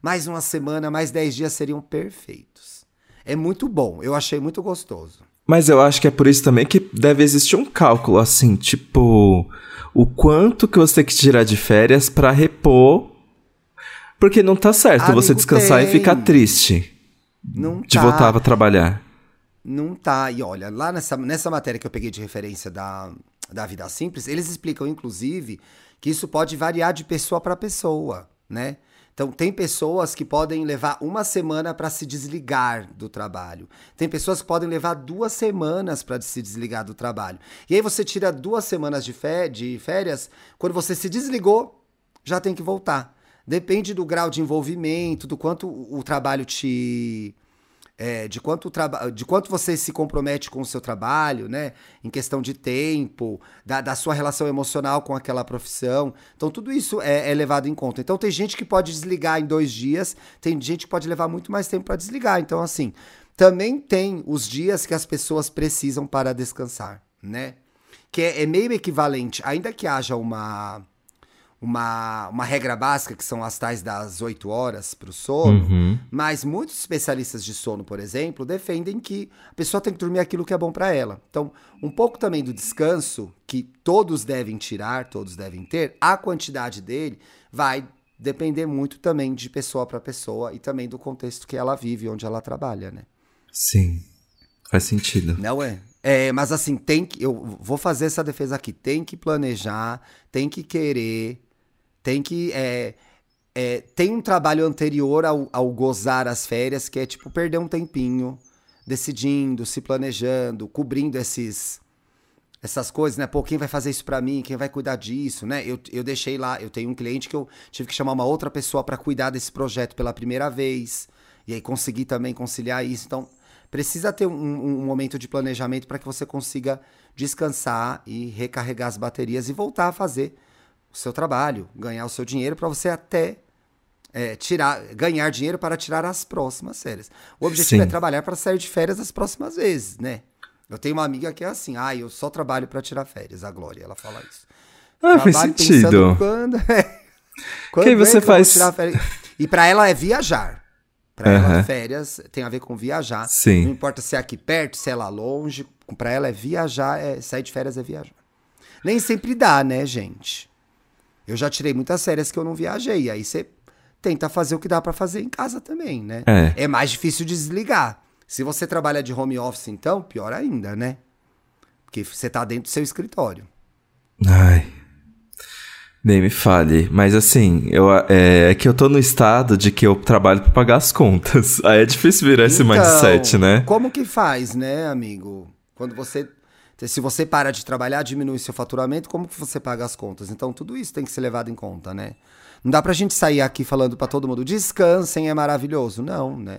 mais uma semana, mais 10 dias seriam perfeitos. É muito bom, eu achei muito gostoso. Mas eu acho que é por isso também que deve existir um cálculo assim, tipo, o quanto que você tem que tirar de férias para repor. Porque não tá certo Amigo você descansar tem. e ficar triste. Não de tá. voltar a trabalhar. Não tá. E olha, lá nessa, nessa matéria que eu peguei de referência da, da Vida Simples, eles explicam, inclusive, que isso pode variar de pessoa para pessoa, né? Então, tem pessoas que podem levar uma semana para se desligar do trabalho. Tem pessoas que podem levar duas semanas para se desligar do trabalho. E aí você tira duas semanas de, fé, de férias, quando você se desligou, já tem que voltar. Depende do grau de envolvimento, do quanto o trabalho te é, de, quanto de quanto você se compromete com o seu trabalho, né? Em questão de tempo, da, da sua relação emocional com aquela profissão. Então, tudo isso é, é, levado em conta. Então, tem gente que pode desligar em dois dias, tem gente que pode levar muito mais tempo para desligar. Então, assim, também tem os dias que as pessoas precisam para descansar, né? Que é, é meio equivalente, ainda que haja uma uma, uma regra básica, que são as tais das 8 horas para o sono, uhum. mas muitos especialistas de sono, por exemplo, defendem que a pessoa tem que dormir aquilo que é bom para ela. Então, um pouco também do descanso, que todos devem tirar, todos devem ter, a quantidade dele vai depender muito também de pessoa para pessoa e também do contexto que ela vive, onde ela trabalha, né? Sim, faz sentido. Não é? É, mas assim, tem que. Eu vou fazer essa defesa aqui. Tem que planejar, tem que querer, tem que. É, é, tem um trabalho anterior ao, ao gozar as férias, que é tipo perder um tempinho decidindo, se planejando, cobrindo esses essas coisas, né? Pô, quem vai fazer isso para mim? Quem vai cuidar disso, né? Eu, eu deixei lá, eu tenho um cliente que eu tive que chamar uma outra pessoa para cuidar desse projeto pela primeira vez. E aí consegui também conciliar isso. Então, precisa ter um, um momento de planejamento para que você consiga descansar e recarregar as baterias e voltar a fazer seu trabalho, ganhar o seu dinheiro para você até é, tirar, ganhar dinheiro para tirar as próximas férias. O objetivo é Sim. é trabalhar para sair de férias as próximas vezes, né? Eu tenho uma amiga que é assim, ah, eu só trabalho para tirar férias, a Glória, ela fala isso. Ah, faz sentido. Quando, é, *laughs* quando que você faz? E para ela é viajar. Para ela, férias tem a ver com viajar. Sim. Não importa se é aqui perto, se é lá longe. Para ela é viajar, é sair de férias é viajar. Nem sempre dá, né, gente? Eu já tirei muitas férias que eu não viajei. Aí você tenta fazer o que dá para fazer em casa também, né? É. é mais difícil desligar. Se você trabalha de home office, então, pior ainda, né? Porque você tá dentro do seu escritório. Ai. Nem me fale. Mas assim, eu, é, é que eu tô no estado de que eu trabalho para pagar as contas. *laughs* Aí é difícil virar então, esse mindset, né? Como que faz, né, amigo? Quando você se você para de trabalhar, diminui seu faturamento, como que você paga as contas? Então, tudo isso tem que ser levado em conta, né? Não dá pra gente sair aqui falando para todo mundo, descansem, é maravilhoso. Não, né?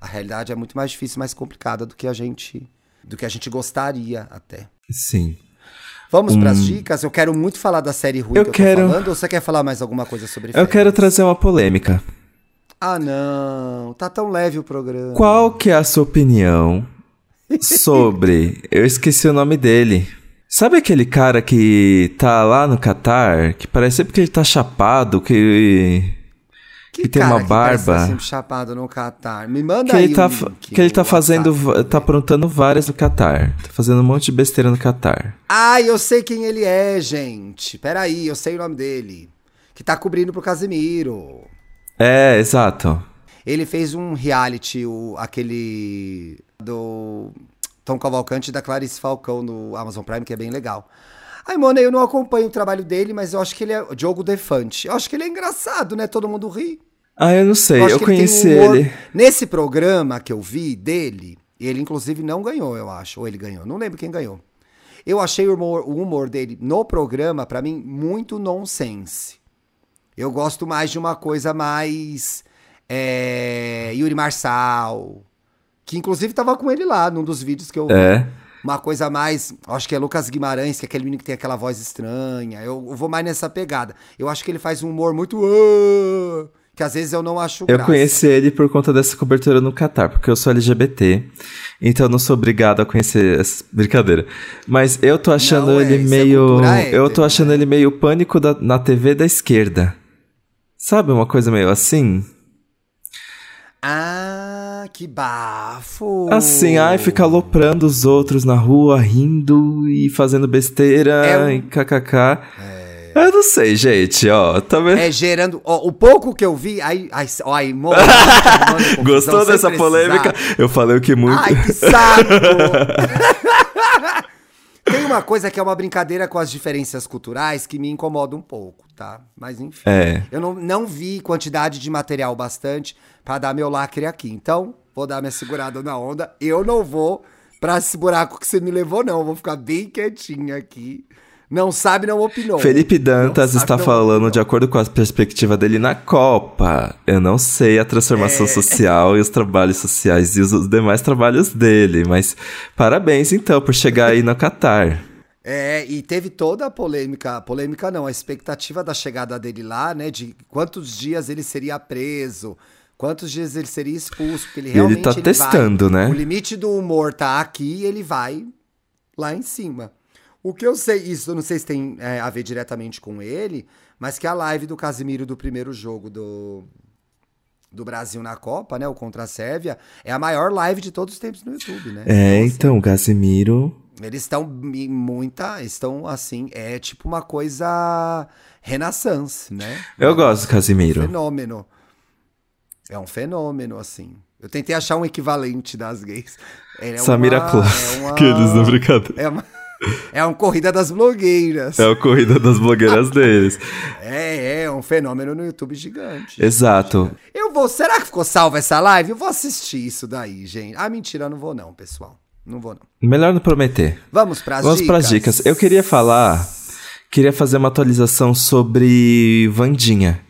A realidade é muito mais difícil, mais complicada do que a gente, do que a gente gostaria até. Sim. Vamos hum. para as dicas? Eu quero muito falar da série ruim eu que eu quero... tô falando, ou você quer falar mais alguma coisa sobre Eu quero trazer uma polêmica. Ah, não. Tá tão leve o programa. Qual que é a sua opinião sobre. Eu esqueci o nome dele. Sabe aquele cara que tá lá no Catar? Que parece sempre que ele tá chapado, que. Que, que tem uma barba. Que tá sempre chapado no Catar. Me manda que aí ele tá, um link, Que ele tá fazendo. WhatsApp. Tá aprontando várias no Catar. Tá fazendo um monte de besteira no Catar. Ah, eu sei quem ele é, gente. Peraí, eu sei o nome dele. Que tá cobrindo pro Casemiro. É, exato. Ele fez um reality, o, aquele do Tom Cavalcante e da Clarice Falcão no Amazon Prime, que é bem legal. Ai, mano, eu não acompanho o trabalho dele, mas eu acho que ele é Diogo Defante. Eu acho que ele é engraçado, né? Todo mundo ri. Ah, eu não sei, eu, eu conheci ele, um ele. Nesse programa que eu vi dele, ele inclusive não ganhou, eu acho. Ou ele ganhou, não lembro quem ganhou. Eu achei o humor, o humor dele no programa, para mim, muito nonsense. Eu gosto mais de uma coisa mais. É, Yuri Marçal, que inclusive tava com ele lá num dos vídeos que eu é. vi. Uma coisa mais. Acho que é Lucas Guimarães, que é aquele menino que tem aquela voz estranha. Eu, eu vou mais nessa pegada. Eu acho que ele faz um humor muito. Uh, que às vezes eu não acho. Eu graça. conheci ele por conta dessa cobertura no Catar, porque eu sou LGBT. Então eu não sou obrigado a conhecer essa brincadeira. Mas eu tô achando não, é, ele é, meio. É eu tô achando né? ele meio pânico da, na TV da esquerda. Sabe uma coisa meio assim? Ah, que bafo! Assim, ai, fica aloprando os outros na rua, rindo e fazendo besteira é e kkk. É, Eu não sei, gente, ó. Tá vendo? É gerando. Ó, o pouco que eu vi. Aí, aí, ó, mo- confusão *laughs* Gostou dessa polêmica? Eu falei o que muito. Ai, que saco! *laughs* Tem uma coisa que é uma brincadeira com as diferenças culturais que me incomoda um pouco, tá? Mas enfim. É. Eu não, não vi quantidade de material bastante pra dar meu lacre aqui. Então, vou dar minha segurada na onda. Eu não vou pra esse buraco que você me levou, não. Eu vou ficar bem quietinha aqui. Não sabe, não opinou. Felipe Dantas sabe, está falando opinou. de acordo com a perspectiva dele na Copa. Eu não sei a transformação É. social e os trabalhos sociais e os, os demais trabalhos dele, mas parabéns então por chegar aí no Catar. É, e teve toda a polêmica, polêmica não, a expectativa da chegada dele lá, né, de quantos dias ele seria preso, quantos dias ele seria expulso, porque ele ele realmente tá ele testando, vai, né? O limite do humor tá aqui e ele vai lá em cima. O que eu sei, isso eu não sei se tem é, a ver diretamente com ele, mas que a live do Casimiro do primeiro jogo do, do Brasil na Copa, né, o contra a Sérvia, é a maior live de todos os tempos no YouTube, né? É, Então, assim, então, o Casimiro. eles estão em muita. Estão assim. É tipo uma coisa. Renaissance, né? Eu gosto do Um Casimiro. fenômeno. É um fenômeno, assim. Eu tentei achar um equivalente das gays. É Samira uma- Close. É uma, Que eles não brincadeira. é uma, é uma corrida das blogueiras. É a corrida das blogueiras *laughs* deles. É, é um fenômeno no YouTube gigante. Exato. Eu vou. Será que ficou salva essa live? Eu vou assistir isso daí, gente. Ah, mentira, eu não vou, não, pessoal. Não vou, não. Melhor não prometer. Vamos pras Vamos dicas. para as dicas. Eu queria falar, queria fazer uma atualização sobre Vandinha.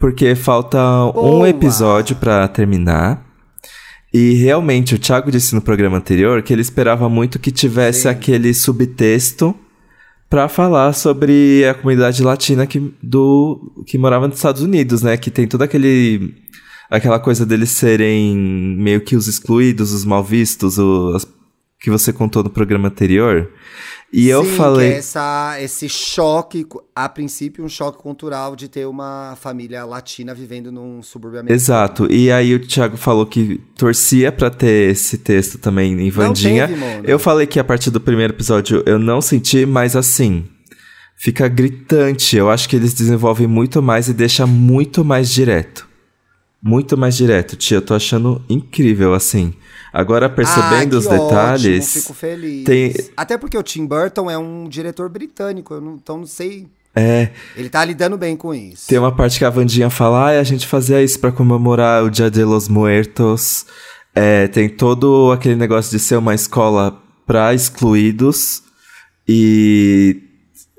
Porque falta um Boa. episódio para terminar. E realmente, o Thiago disse no programa anterior que ele esperava muito que tivesse Sim. aquele subtexto para falar sobre a comunidade latina que, do, que morava nos Estados Unidos, né? Que tem todo aquele. aquela coisa deles serem meio que os excluídos, os mal vistos, o, as- que você contou no programa anterior. E eu Sim, falei. Que é essa, esse choque, a princípio, um choque cultural de ter uma família latina vivendo num subúrbio americano. Exato. E aí o Thiago falou que torcia pra ter esse texto também em Vandinha. teve, Mona. eu falei que a partir do primeiro episódio eu não senti, mas assim, fica gritante. Eu acho que eles desenvolvem muito mais e deixa muito mais direto. Muito mais direto, tia. Eu tô achando incrível, assim. Agora, percebendo Ah, os que ótimo, detalhes. fico feliz. tem- Até porque o Tim Burton é um diretor britânico, não- então não sei. É, Ele tá lidando bem com isso. Tem uma parte que a Vandinha fala, ah, a gente fazia isso pra comemorar o Dia de los Muertos. É, tem todo aquele negócio de ser uma escola pra excluídos. E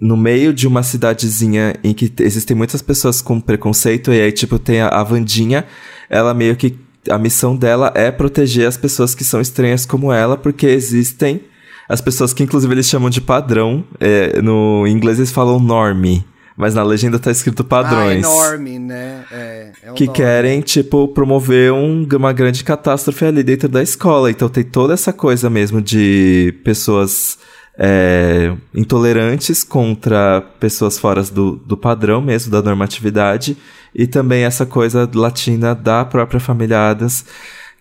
no meio de uma cidadezinha em que te- existem muitas pessoas com preconceito, e aí, tipo, tem a, a Vandinha, ela meio que. A missão dela é proteger as pessoas que são estranhas como ela, porque existem as pessoas que, inclusive, eles chamam de padrão. É, no inglês eles falam norme, mas na legenda tá escrito Ah, padrões. enorme, né? É, é que nome. querem, tipo, promover um- uma grande catástrofe ali dentro da escola. Então tem toda essa coisa mesmo de pessoas é, intolerantes contra pessoas fora do, do padrão mesmo, da normatividade. E também essa coisa latina da própria família Adams,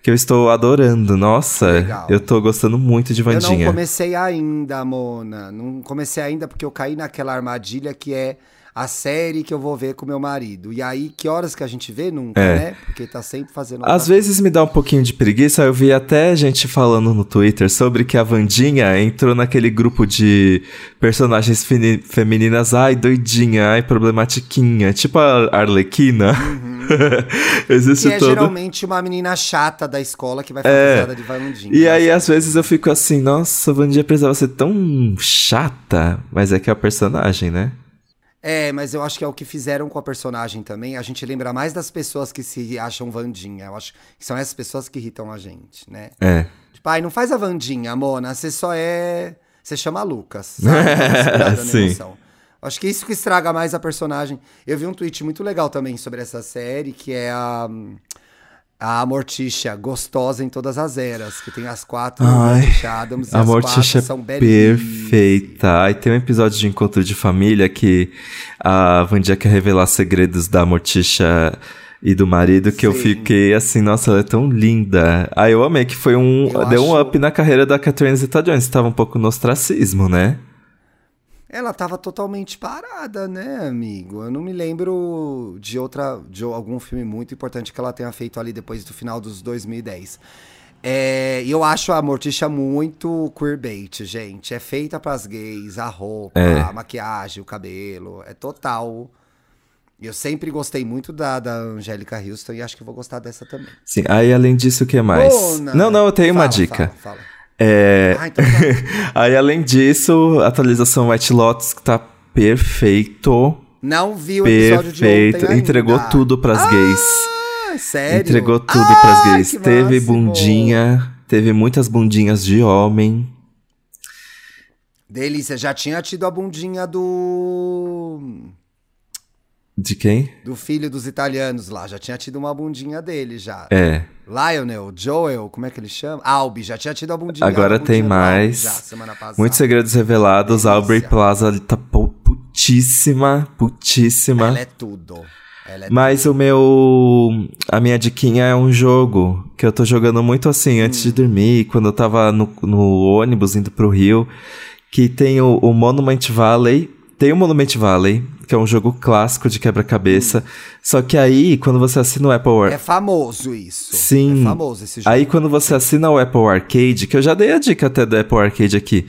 que eu estou adorando. Nossa, Legal. eu tô gostando muito de Eu não Vandinha. comecei ainda, Mona. Não comecei ainda porque eu caí naquela armadilha que é a série que eu vou ver com meu marido. E aí, que horas que a gente vê? Nunca, É. né? Porque tá sempre fazendo. Às vezes me dá um pouquinho de preguiça. Eu vi até gente falando no Twitter sobre que a Vandinha entrou naquele grupo de personagens femininas, ai, doidinha, ai, problematiquinha, tipo a Arlequina. *laughs* Existe Que é todo. geralmente uma menina chata da escola que vai fazer É. de Valandinha. E aí, às vezes, eu fico assim, nossa, a Vandinha precisava ser tão chata, mas é que é a personagem, né? É, mas eu acho que é o que fizeram com a personagem também. A gente lembra mais das pessoas que se acham Vandinha. Eu acho que são essas pessoas que irritam a gente, né? É. Tipo, ai, não faz a Vandinha, Mona. Você só é. Você chama Lucas. *laughs* Sim. Acho que isso que estraga mais a personagem. Eu vi um tweet muito legal também sobre essa série, que é a. A Morticia, gostosa em todas as eras, que tem as quatro Ai, Morticia Adams e A Morticia quatro são é belíssimas. perfeita. Aí tem um episódio de encontro de família que a Vandia quer revelar segredos da Morticia e do marido que eu Sim. fiquei assim, nossa, ela é tão linda. Aí eu amei que foi um. Eu deu um acho- up na carreira da Catherine Zeta Jones. Tava um pouco no ostracismo, né? Ela tava totalmente parada, né, amigo? Eu não me lembro de outra, de algum filme muito importante que ela tenha feito ali depois do final dos 2010. É, eu acho a Morticia muito queerbait, gente. É feita pras gays, a roupa, É. a maquiagem, o cabelo. É total. Eu sempre gostei muito da, da Angélica Houston e acho que vou gostar dessa também. Sim, aí além disso, o que mais? Bona, não, não, eu tenho uma fala, dica. Fala, fala. É, Ah, então tá. *laughs* aí além disso, a atualização White Lotus que tá perfeito. Não vi o episódio de Perfeito. ainda. Entregou tudo pras gays. Ah, sério? Entregou tudo Ah, pras gays. Teve máximo. bundinha, teve muitas bundinhas de homem. Delícia, já tinha tido a bundinha do. De quem? do filho dos italianos lá. Já tinha tido uma bundinha dele já. É. Lionel, Joel, como é que ele chama? Albi, já tinha tido a bundinha Agora a bundinha tem Albi mais. Já, semana passada. Muitos segredos revelados. Delícia. Aubrey Plaza tá pu- putíssima, putíssima. Ela é tudo. Ela é Mas o meu. A minha diquinha é um jogo que eu tô jogando muito assim antes Hum. de dormir, quando eu tava no, no ônibus indo pro Rio. Que tem o, o Monument Valley. Tem o Monument Valley, que é um jogo clássico de quebra-cabeça. Só que aí, quando você assina o Apple tudo. Ar- É famoso isso. Sim. É famoso esse jogo. Aí quando você assina o Apple Arcade, que eu já dei a dica até do Apple Arcade aqui,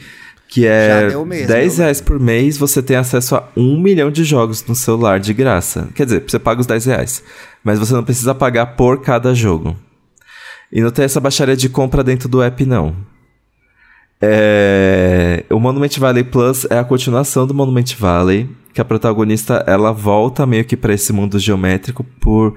que é mesmo, 10 eu reais por mês, você tem acesso a um milhão de jogos no celular de graça. Quer dizer, você paga os 10 reais, mas você não precisa pagar por cada jogo. E não tem essa baixaria de compra dentro do app, não. É, O Monument Valley Plus é a continuação do Monument Valley, que a protagonista ela volta meio que para esse mundo geométrico por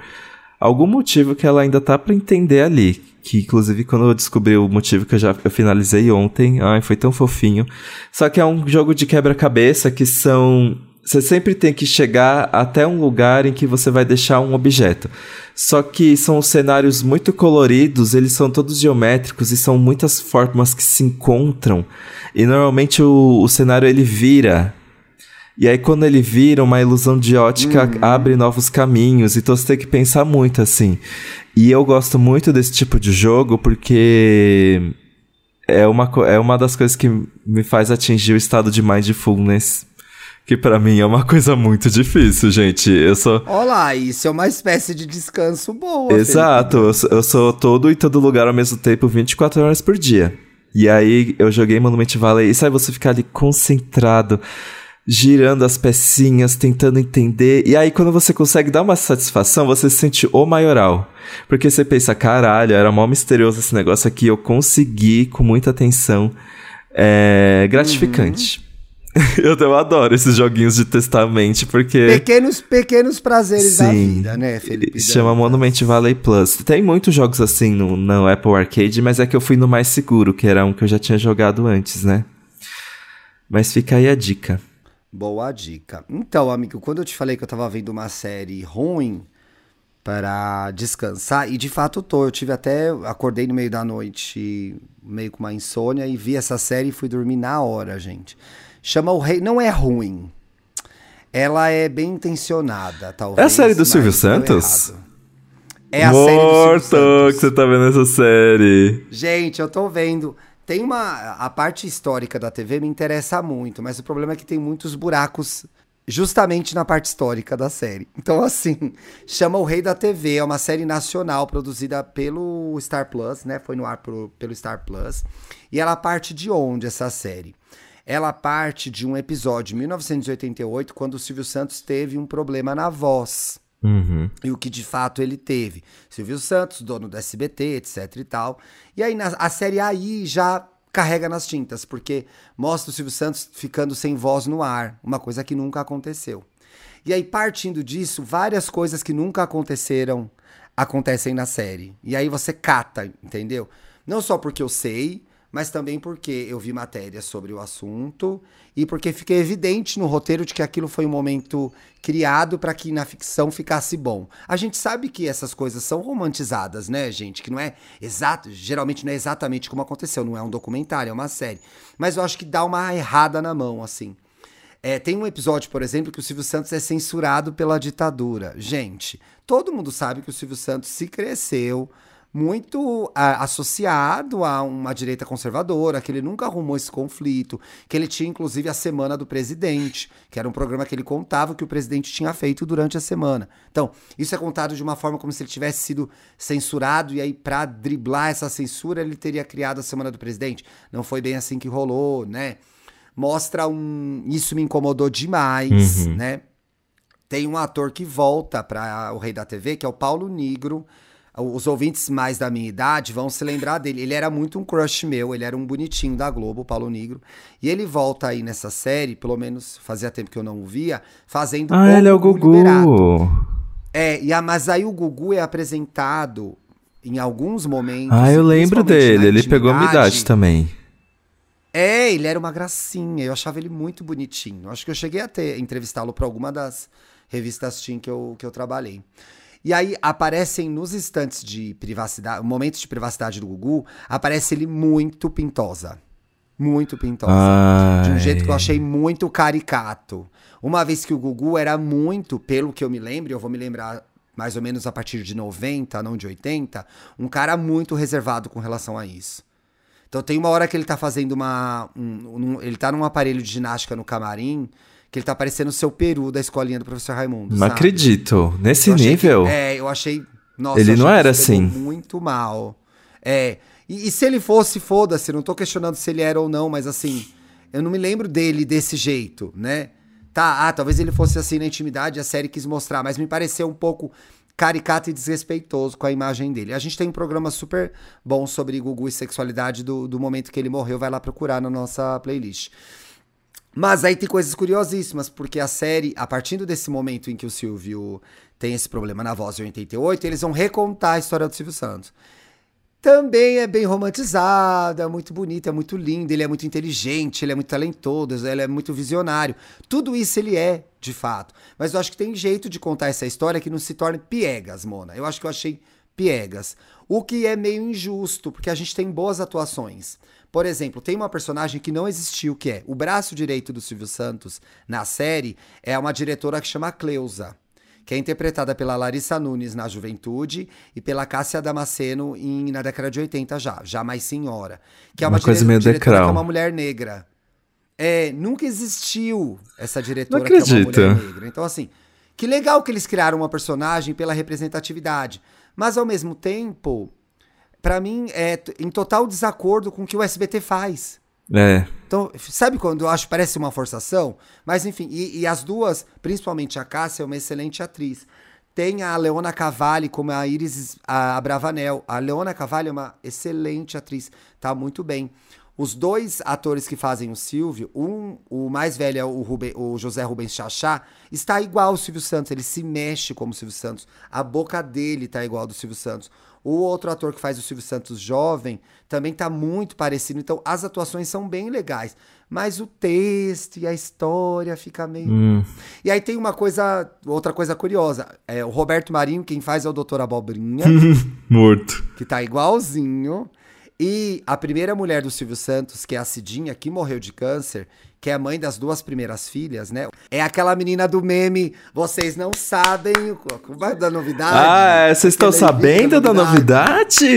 algum motivo que ela ainda tá para entender ali. Que inclusive quando eu descobri o motivo que eu já eu finalizei ontem, ai, foi tão fofinho. Só que é um jogo de quebra-cabeça que são você sempre tem que chegar até um lugar em que você vai deixar um objeto. Só que são cenários muito coloridos, eles são todos geométricos e são muitas formas que se encontram. E normalmente o, o cenário ele vira. E aí quando ele vira, uma ilusão de ótica abre novos caminhos. Então você tem que pensar muito assim. E eu gosto muito desse tipo de jogo porque é uma, é uma das coisas que me faz atingir o estado de mindfulness. Que pra mim é uma coisa muito difícil, gente. Eu sou. Olá, isso é uma espécie de descanso boa. Exato, eu sou, eu sou todo e todo lugar ao mesmo tempo, 24 horas por dia. E aí eu joguei Monument Valley e sabe você ficar ali concentrado, girando as pecinhas, tentando entender. E aí quando você consegue dar uma satisfação, você se sente o maioral. Porque você pensa, caralho, era mó misterioso esse negócio aqui, eu consegui com muita atenção. É gratificante. *laughs* eu, eu adoro esses joguinhos de mente, porque. Pequenos, pequenos prazeres da Sim. vida, né, Felipe? Se chama? Monument Valley Plus. Tem muitos jogos assim no, no Apple Arcade, mas é que eu fui no mais seguro, que era um que eu já tinha jogado antes, né? Mas fica aí a dica. Boa dica. Então, amigo, quando eu te falei que eu tava vendo uma série ruim para descansar, e de fato tô, eu tive até, acordei no meio da noite, meio com uma insônia, e vi essa série e fui dormir na hora, gente. Chama O Rei, não é ruim. Ela é bem intencionada, talvez. É a série do Silvio Santos? É a série do Silvio Morto Santos. que você tá vendo essa série. Gente, eu tô vendo. Tem uma. A parte histórica da TV me interessa muito, mas o problema é que tem muitos buracos justamente na parte histórica da série. Então, assim, *laughs* chama O Rei da TV, é uma série nacional produzida pelo Star Plus, né? Foi no ar pro- pelo Star Plus. E ela parte de onde essa série? Ela parte de um episódio de 1988, quando o Silvio Santos teve um problema na voz Uhum. e o que de fato ele teve. Silvio Santos, dono do SBT, etc e tal. E aí na- a série aí já carrega nas tintas, porque mostra o Silvio Santos ficando sem voz no ar, uma coisa que nunca aconteceu. E aí partindo disso, várias coisas que nunca aconteceram acontecem na série. E aí você cata, entendeu? Não só porque eu sei, mas também porque eu vi matérias sobre o assunto e porque fiquei evidente no roteiro de que aquilo foi um momento criado para que na ficção ficasse bom. A gente sabe que essas coisas são romantizadas, né, gente? Que não é exato, geralmente não é exatamente como aconteceu, não é um documentário, é uma série. Mas eu acho que dá uma errada na mão, assim. É, tem um episódio, por exemplo, que o Silvio Santos é censurado pela ditadura. Gente, todo mundo sabe que o Silvio Santos se cresceu muito a, associado a uma direita conservadora, que ele nunca arrumou esse conflito, que ele tinha inclusive a Semana do Presidente, que era um programa que ele contava o que o presidente tinha feito durante a semana. Então, isso é contado de uma forma como se ele tivesse sido censurado, e aí, para driblar essa censura, ele teria criado a Semana do Presidente. Não foi bem assim que rolou, né? Mostra um. Isso me incomodou demais, uhum. né? Tem um ator que volta para o Rei da TV, que é o Paulo Negro os ouvintes mais da minha idade vão se lembrar dele. Ele era muito um crush meu, ele era um bonitinho da Globo, o Paulo Negro. E ele volta aí nessa série, pelo menos fazia tempo que eu não o via, fazendo Ah, ele é o Gugu. Liberato. É, e a, mas aí o Gugu é apresentado em alguns momentos. Ah, eu lembro dele, ele pegou a minha idade também. É, ele era uma gracinha, eu achava ele muito bonitinho. Acho que eu cheguei a ter entrevistá-lo para alguma das revistas Teen que eu, que eu trabalhei. E aí aparecem nos instantes de privacidade, momentos de privacidade do Gugu, aparece ele muito pintosa. Muito pintosa. Ai. De um jeito que eu achei muito caricato. Uma vez que o Gugu era muito, pelo que eu me lembro, eu vou me lembrar mais ou menos a partir de 90, não de 80, um cara muito reservado com relação a isso. Então tem uma hora que ele tá fazendo uma. Um, um, ele tá num aparelho de ginástica no camarim que ele tá parecendo o seu peru da escolinha do professor Raimundo. Não sabe? acredito. Nesse nível. Que, é, eu achei. Nossa, ele não era assim. Muito mal. É. E, e se ele fosse, foda-se, não tô questionando se ele era ou não, mas assim, eu não me lembro dele desse jeito, né? Tá, ah, talvez ele fosse assim na intimidade, a série quis mostrar, mas me pareceu um pouco caricato e desrespeitoso com a imagem dele. A gente tem um programa super bom sobre Gugu e sexualidade do, do momento que ele morreu, vai lá procurar na nossa playlist. Mas aí tem coisas curiosíssimas, porque a série, a partir desse momento em que o Silvio tem esse problema na voz de 88, eles vão recontar a história do Silvio Santos. Também é bem romantizado, é muito bonito, é muito lindo, ele é muito inteligente, ele é muito talentoso, ele é muito visionário. Tudo isso ele é, de fato. Mas eu acho que tem jeito de contar essa história que não se torne piegas, Mona. Eu acho que eu achei piegas. O que é meio injusto, porque a gente tem boas atuações. Por exemplo, tem uma personagem que não existiu, que é o braço direito do Silvio Santos na série, é uma diretora que chama Cleusa, que é interpretada pela Larissa Nunes na juventude e pela Cássia Damasceno em, na década de 80 já, já mais senhora. Que é uma, uma coisa meio diretora que é uma mulher negra. É, nunca existiu essa diretora que é uma mulher negra. Então, assim, que legal que eles criaram uma personagem pela representatividade. Mas, ao mesmo tempo, para mim, é em total desacordo com o que o SBT faz. É. Então, sabe quando eu acho que parece uma forçação? Mas enfim, e, e, as duas, principalmente a Cássia, é uma excelente atriz. Tem a Leona Cavalli como a Iris a Bravanel. A Leona Cavalli é uma excelente atriz, tá muito bem. Os dois atores que fazem o Silvio, um, o mais velho é o, Ruben, o José Rubens Chachá, está igual ao Silvio Santos, ele se mexe como o Silvio Santos. A boca dele tá igual ao do Silvio Santos. O outro ator que faz o Silvio Santos jovem também tá muito parecido. Então, as atuações são bem legais. Mas o texto e a história fica meio. Hum. E aí tem uma coisa, outra coisa curiosa. É, o Roberto Marinho, quem faz é o Doutor Abobrinha. *laughs* Morto. Que tá igualzinho. E a primeira mulher do Silvio Santos, que é a Cidinha, que morreu de câncer, que é a mãe das duas primeiras filhas, né? É aquela menina do meme. Vocês não sabem o da novidade. Ah, é, vocês estão sabendo da novidade?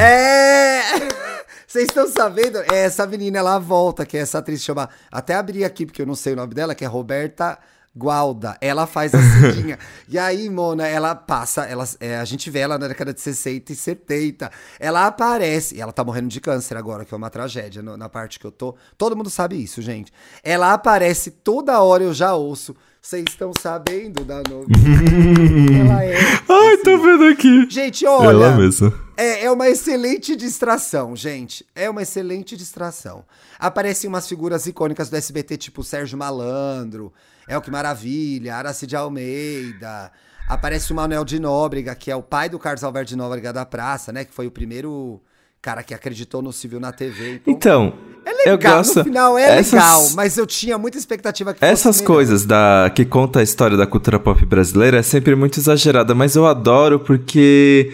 É! *laughs* Vocês estão sabendo? É, essa menina, ela volta, que é essa atriz chama. Até abri aqui, porque eu não sei o nome dela, que é Roberta. Gualda, ela faz a cidinha. *laughs* e aí, Mona, ela passa, ela, é, a gente vê ela na década de 60 e 70. Ela aparece, e ela tá morrendo de câncer agora, que é uma tragédia no, na parte que eu tô. Todo mundo sabe isso, gente. Ela aparece toda hora, eu já ouço. Vocês estão sabendo da novidade? *laughs* ela é. Ai, assim. tô vendo aqui. Gente, olha. Ela mesmo. É, é uma excelente distração, gente. É uma excelente distração. Aparecem umas figuras icônicas do SBT, tipo Sérgio Malandro. É o que maravilha, Aracide Almeida. Aparece o Manuel de Nóbrega, que é o pai do Carlos Alberto de Nóbrega da Praça, né? Que foi o primeiro cara que acreditou no civil na TV. Então. então é legal. Eu gosto. No final é Essas- legal, mas eu tinha muita expectativa que Essas coisas da que conta a história da cultura pop brasileira é sempre muito exagerada, mas eu adoro porque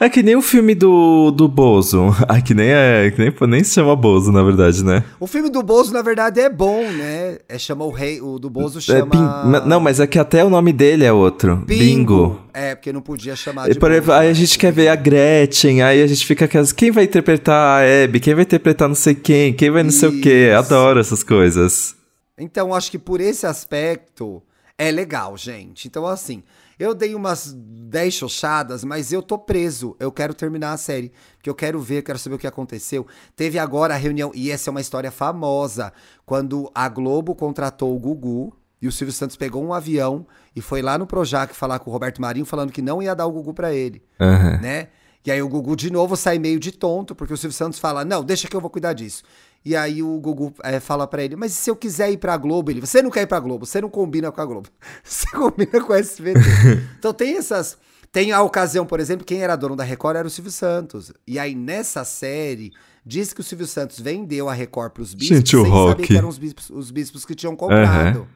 é que nem o filme do, do Bozo. *laughs* Ah, que nem é, que nem, nem se chama Bozo, na verdade, né? O filme do Bozo, na verdade, é bom, né? É chama o rei, o do Bozo É chama Bing- ma- Não, mas é que até o nome dele é outro. Bingo. É, porque não podia chamar de por aí, aí a né? gente quer ver a Gretchen, aí a gente fica aquelas. Quem vai interpretar a Abby? Quem vai interpretar não sei quem? Quem vai não sei o quê? Adoro essas coisas. Então, acho que por esse aspecto é legal, gente. Então, assim, eu dei umas 10 xoxadas, mas eu tô preso. Eu quero terminar a série. Porque eu quero ver, quero saber o que aconteceu. Teve agora a reunião, e essa é uma história famosa, quando a Globo contratou o Gugu. E o Silvio Santos pegou um avião e foi lá no Projac falar com o Roberto Marinho, falando que não ia dar o Gugu pra ele Aham. né? E aí o Gugu de novo sai meio de tonto, porque o Silvio Santos fala, não, deixa que eu vou cuidar disso. E aí o Gugu é, fala pra ele, mas se eu quiser ir pra Globo? Ele, você não quer ir pra Globo, você não combina com a Globo, *laughs* você combina com a SBT. *laughs* então tem essas... Tem a ocasião, por exemplo, quem era dono da Record era o Silvio Santos. E aí nessa série, diz que o Silvio Santos vendeu a Record pros bispos Gente, o sem saber Rock. que eram os bispos, os bispos que tinham comprado.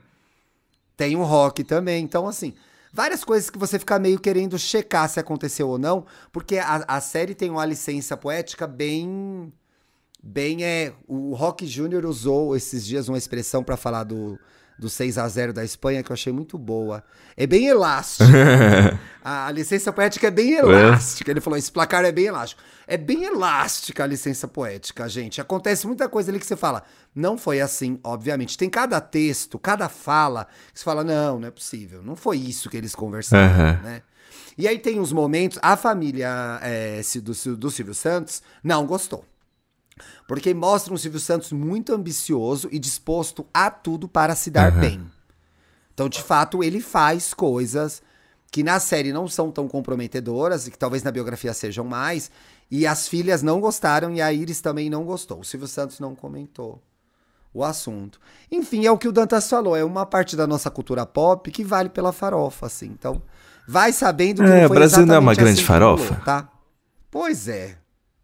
Tem um rock também. Então, assim, várias coisas que você fica meio querendo checar se aconteceu ou não, porque a, a série tem uma licença poética bem. Bem é. O Rock Júnior usou esses dias uma expressão pra falar do, do 6 a 0 da Espanha que eu achei muito boa. É bem elástico. *laughs* a, a licença poética é bem elástica. Ele falou: esse placar é bem elástico. É bem elástica a licença poética, gente. Acontece muita coisa ali que você fala. Não foi assim, obviamente. Tem cada texto, cada fala, que você fala: não, não é possível. Não foi isso que eles conversaram, Aham. né? E aí tem uns momentos. A família é, do, do Silvio Santos não gostou. Porque mostra um Silvio Santos muito ambicioso e disposto a tudo para se dar Aham. bem. Então, de fato, ele faz coisas que na série não são tão comprometedoras e que talvez na biografia sejam mais. E as filhas não gostaram e a Iris também não gostou. O Silvio Santos não comentou o assunto. Enfim, é o que o Dantas falou. É uma parte da nossa cultura pop que vale pela farofa, assim. Então, vai sabendo que É, não o foi Brasil não é uma grande assim farofa? rolou, tá? Pois é.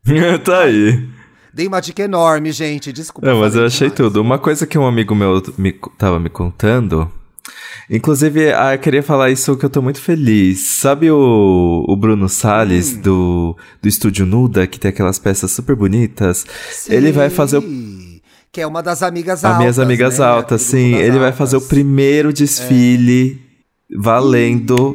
*laughs* tá aí. Dei uma dica enorme, gente. Desculpa. Não, mas eu achei demais. tudo. Uma coisa que um amigo meu me, tava me contando. Inclusive, ah, eu queria falar isso que eu tô muito feliz. Sabe o, o Bruno Salles, Hum. do, do Estúdio Nuda, que tem aquelas peças super bonitas? Ele vai fazer o Sim, Que é uma das amigas As altas. minhas amigas né? altas, Aquele sim. Ele vai altas. fazer o primeiro desfile valendo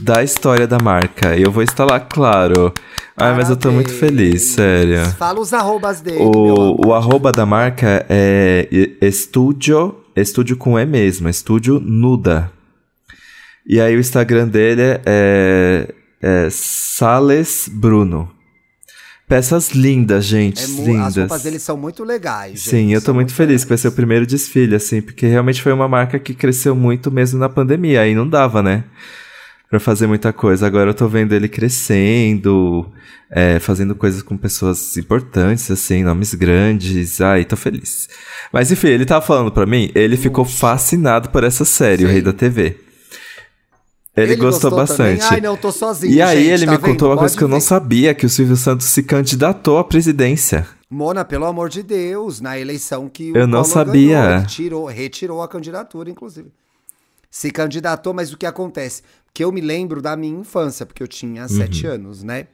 da história da marca. E eu vou estar lá, claro. Ai, mas eu tô muito feliz, sério. Fala os arrobas dele. O, o arroba da marca é estúdio, estúdio com E mesmo, estúdio Nuda. E aí o Instagram dele é, é Sales Bruno. Peças lindas, gente, É lindas. As roupas dele são muito legais. Sim, gente, eu tô são muito feliz que vai legais. ser o primeiro desfile, assim, porque realmente foi uma marca que cresceu muito mesmo na pandemia, aí não dava, né? Pra fazer muita coisa. Agora eu tô vendo ele crescendo, é, fazendo coisas com pessoas importantes, assim, nomes grandes. Ai, tô feliz. Mas enfim, ele tava falando pra mim, ele ficou fascinado por essa série, o Sim. Rei da TV. Ele, gostou, bastante. Também? Ai, não, tô sozinho. E aí gente, ele tá me vendo? contou uma coisa Pode que eu não ver. sabia, que o Silvio Santos se candidatou à presidência. Mona, pelo amor de Deus, na eleição que o Eu não sabia. ganhou, ele tirou, retirou a candidatura, inclusive. Se candidatou, mas o que acontece? Que eu me lembro da minha infância, porque eu tinha sete Uhum. anos, né?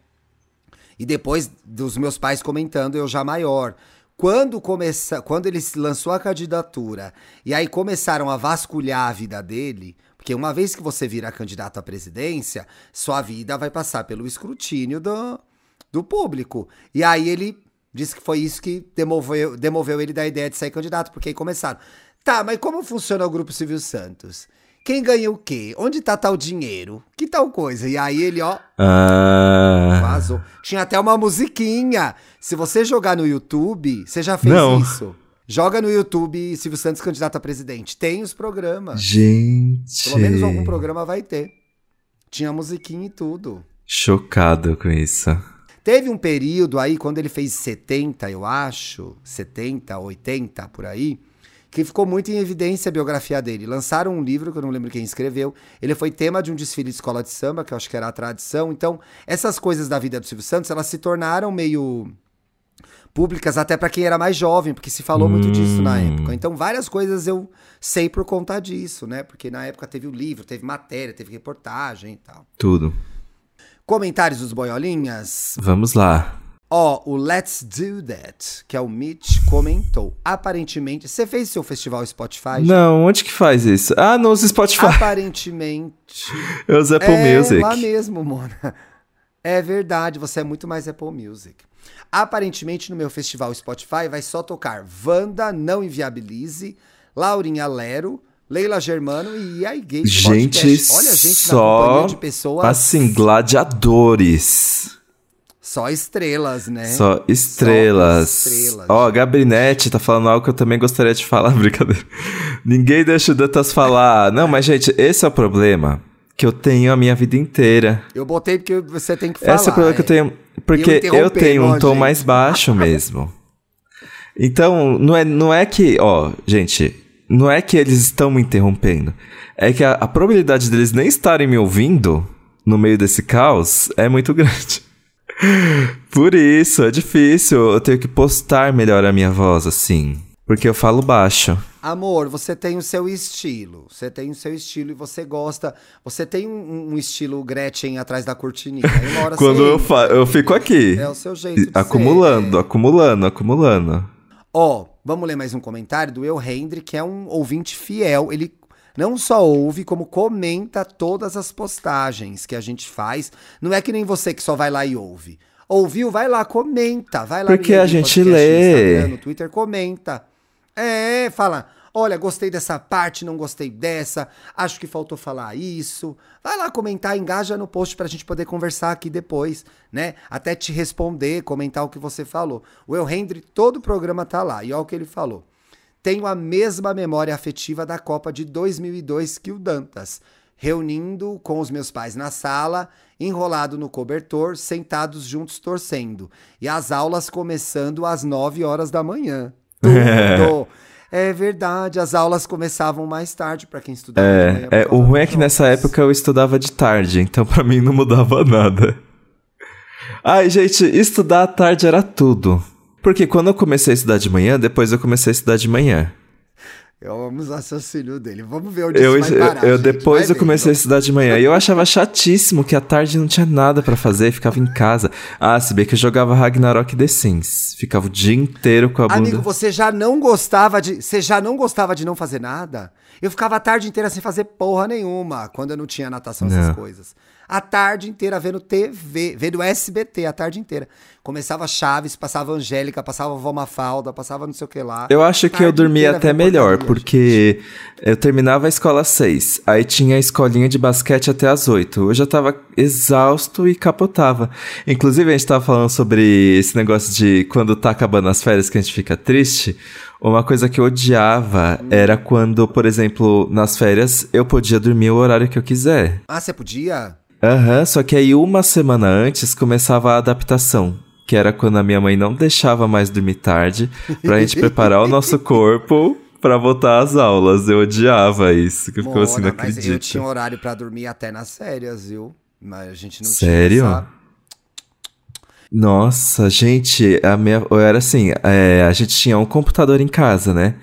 E depois dos meus pais comentando, eu já maior. Quando começa, quando ele lançou a candidatura e aí começaram a vasculhar a vida dele, porque uma vez que você vira candidato à presidência, sua vida vai passar pelo escrutínio do, do público. E aí ele disse que foi isso que demoveu, demoveu ele da ideia de ser candidato, porque aí começaram. Tá, mas como funciona o Grupo Silvio Santos? Quem ganha o quê? Onde tá tal dinheiro? Que tal coisa? E aí ele, ó, Ah. Vazou. Tinha até uma musiquinha. Se você jogar no YouTube, você já fez Não. isso. Joga no YouTube Silvio Santos candidato a presidente. Tem os programas. Gente. Pelo menos algum programa vai ter. Tinha musiquinha e tudo. Chocado com isso. Teve um período aí, quando ele fez 70, eu acho, 70, 80, por aí, que ficou muito em evidência a biografia dele. Lançaram um livro, que eu não lembro quem escreveu. Ele foi tema de um desfile de escola de samba, que eu acho que era a tradição. Então, essas coisas da vida do Silvio Santos, elas se tornaram meio públicas até para quem era mais jovem, porque se falou muito disso na Hum. época. Então várias coisas eu sei por conta disso, né? Porque na época teve o livro, teve matéria, teve reportagem e tal. Tudo. Comentários dos boiolinhas. Vamos lá. Ó, o Let's Do That, que é o Mitch, comentou. Aparentemente, você fez seu festival Spotify? já? Não, onde que faz isso? Ah, nos Spotify. Aparentemente. *laughs* Eu uso Apple é Music. lá mesmo, Mona. É verdade, você é muito mais Apple Music. Aparentemente, no meu festival Spotify vai só tocar Wanda, Não Inviabilize, Laurinha Lero, Leila Germano e aí Gay Gente, Podcast. Olha a gente na só companhia de pessoas. assim, gladiadores. Só estrelas, né? Só estrelas. Ó, a Gabrinete tá falando algo que eu também gostaria de falar, *laughs* brincadeira. Ninguém deixa o Dantas falar. Não, mas gente, esse é o problema que eu tenho a minha vida inteira. Eu botei porque você tem que falar. Esse é o problema que eu é. tenho. Porque eu interrompendo, tenho um tom gente. mais baixo *laughs* mesmo. Então, não é, não é que. Ó, gente, não é que eles estão me interrompendo. É que a, a probabilidade deles nem estarem me ouvindo no meio desse caos é muito *laughs* grande. Por isso, é difícil. Eu tenho que postar melhor a minha voz, assim. Porque eu falo baixo. Amor, você tem o seu estilo. Você tem o seu estilo e você gosta. Você tem um, um estilo Gretchen atrás da cortininha. *laughs* Quando eu, fa eu fico aqui. É o seu jeito de ser. acumulando, acumulando, acumulando. Ó, vamos ler mais um comentário do Eu Hendry, que é um ouvinte fiel. Ele não só ouve, como comenta todas as postagens que a gente faz. Não é que nem você que só vai lá e ouve. Ouviu? Vai lá, comenta. Vai lá Porque a gente lê. No no Twitter, comenta. É, fala. Olha, gostei dessa parte, não gostei dessa. Acho que faltou falar isso. Vai lá comentar, engaja no post pra gente poder conversar aqui depois, né? Até te responder, comentar o que você falou. O El Hendry, todo o programa tá lá. E olha o que ele falou. Tenho a mesma memória afetiva da Copa de 2002 que o Dantas, reunindo com os meus pais na sala, enrolado no cobertor, sentados juntos torcendo, e as aulas começando às 9 horas da manhã. *laughs* Tudo. É verdade, as aulas começavam mais tarde para quem estudava de manhã. É, é, o ruim é que nessa época eu estudava de tarde, então pra mim não mudava *laughs* nada. Ai, gente, estudar à tarde era tudo. Porque quando eu comecei a estudar de manhã, depois eu comecei a estudar de manhã. Eu amo os raciocínios dele. Vamos ver onde Eu, isso vai parar, eu- eu depois Vai eu comecei a vendo. estudar de manhã. E eu achava chatíssimo que à tarde não tinha nada pra fazer, ficava em casa. Ah, se bem que eu jogava Ragnarok The Sims. Ficava o dia inteiro com a bunda. Amigo, você já não gostava de. Você já não gostava de não fazer nada? Eu ficava a tarde inteira sem fazer porra nenhuma quando eu não tinha natação, essas Não. coisas. A tarde inteira vendo TV, vendo SBT a tarde inteira. Começava Chaves, passava Angélica, passava Vó Mafalda, passava não sei o que lá. Eu acho que eu dormia até melhor, porque eu terminava a escola às seis, aí tinha a escolinha de basquete até às oito. Eu já tava exausto e capotava. Inclusive, a gente tava falando sobre esse negócio de quando tá acabando as férias que a gente fica triste. Uma coisa que eu odiava era quando, por exemplo, nas férias eu podia dormir o horário que eu quiser. Ah, você podia? Aham, só que aí uma semana antes começava a adaptação. Que era quando a minha mãe não deixava mais dormir tarde, pra gente preparar o nosso *laughs* corpo pra voltar às aulas. Eu odiava isso, que ficava assim, não Mona, mas eu acredito. tinha horário pra dormir até nas férias, viu? Mas a gente não Sério? tinha essa... Nossa, gente, a minha, eu era assim, é, a gente tinha um computador em casa, né?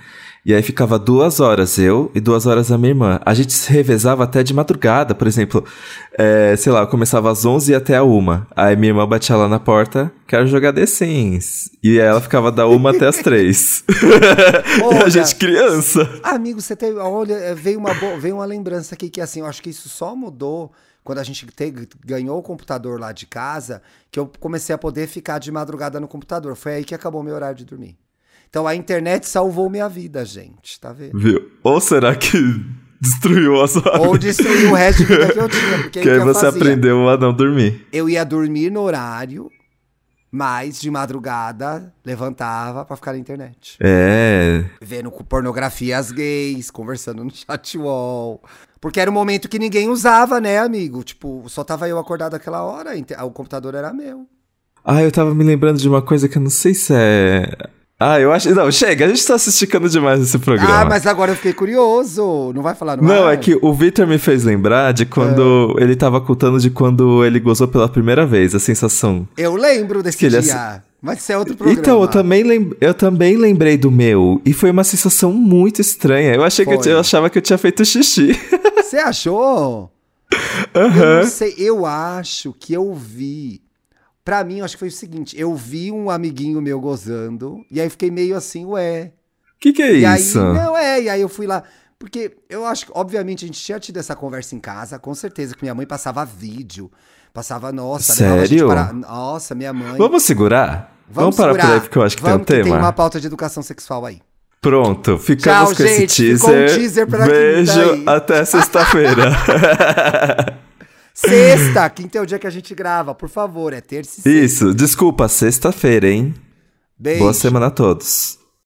E aí ficava duas horas eu e duas horas a minha irmã. A gente se revezava até de madrugada, por exemplo, é, sei lá, eu começava às 11 e até a uma. Aí minha irmã batia lá na porta, quero jogar The Sims. E aí ela ficava da uma até as três. *laughs* e a Olha, gente criança. Amigo, você tem. Olha, veio uma, bo- veio uma lembrança aqui que, assim, eu acho que isso só mudou quando a gente te- ganhou o computador lá de casa, que eu comecei a poder ficar de madrugada no computador. Foi aí que acabou meu horário de dormir. Então a internet salvou minha vida, gente, tá vendo? Viu? Ou será que *laughs* destruiu a sua Ou destruiu o resto de vida que eu tinha. Porque *laughs* Que aí eu você fazia? aprendeu a não dormir. Eu ia dormir no horário, mas de madrugada levantava pra ficar na internet. É. Vendo pornografias gays, conversando no *laughs* chat wall. Porque era um momento que ninguém usava, né, amigo? Tipo, só tava eu acordado aquela hora, o computador era meu. Ah, eu tava me lembrando de uma coisa que eu não sei se é. Ah, eu acho. Não, chega, a gente tá se esticando demais nesse programa. Ah, mas agora eu fiquei curioso. Não vai falar no Não, ar? é que o Victor me fez lembrar de quando ele tava contando de quando ele gozou pela primeira vez, a sensação. Eu lembro desse Que ele dia. assi- Mas isso é outro programa. Então, eu também, lem eu também lembrei do meu. E foi uma sensação muito estranha. Eu achei que eu, eu, achava que eu tinha feito xixi. Você achou? *laughs* Uhum. Eu não sei, eu acho que eu vi. Pra mim, eu acho que foi o seguinte: eu vi um amiguinho meu gozando, e aí fiquei meio assim, ué. Que que é e isso? Aí, não, é, e aí eu fui lá. Porque eu acho que, obviamente, a gente tinha tido essa conversa em casa, com certeza, que minha mãe passava vídeo. Passava, nossa, Sério? Para... Nossa, minha mãe. Vamos segurar? Vamos, Vamos parar segurar. por aí, porque eu acho que Vamos tem um que tema. Tem uma pauta de educação sexual aí. Pronto, ficamos Tchau, com gente. esse teaser. Um teaser pra Beijo, até sexta-feira. *laughs* Sexta, quinta é o dia que a gente grava, por favor, é terça e sexta. Isso, desculpa, sexta-feira, hein? Beijo. Boa semana a todos.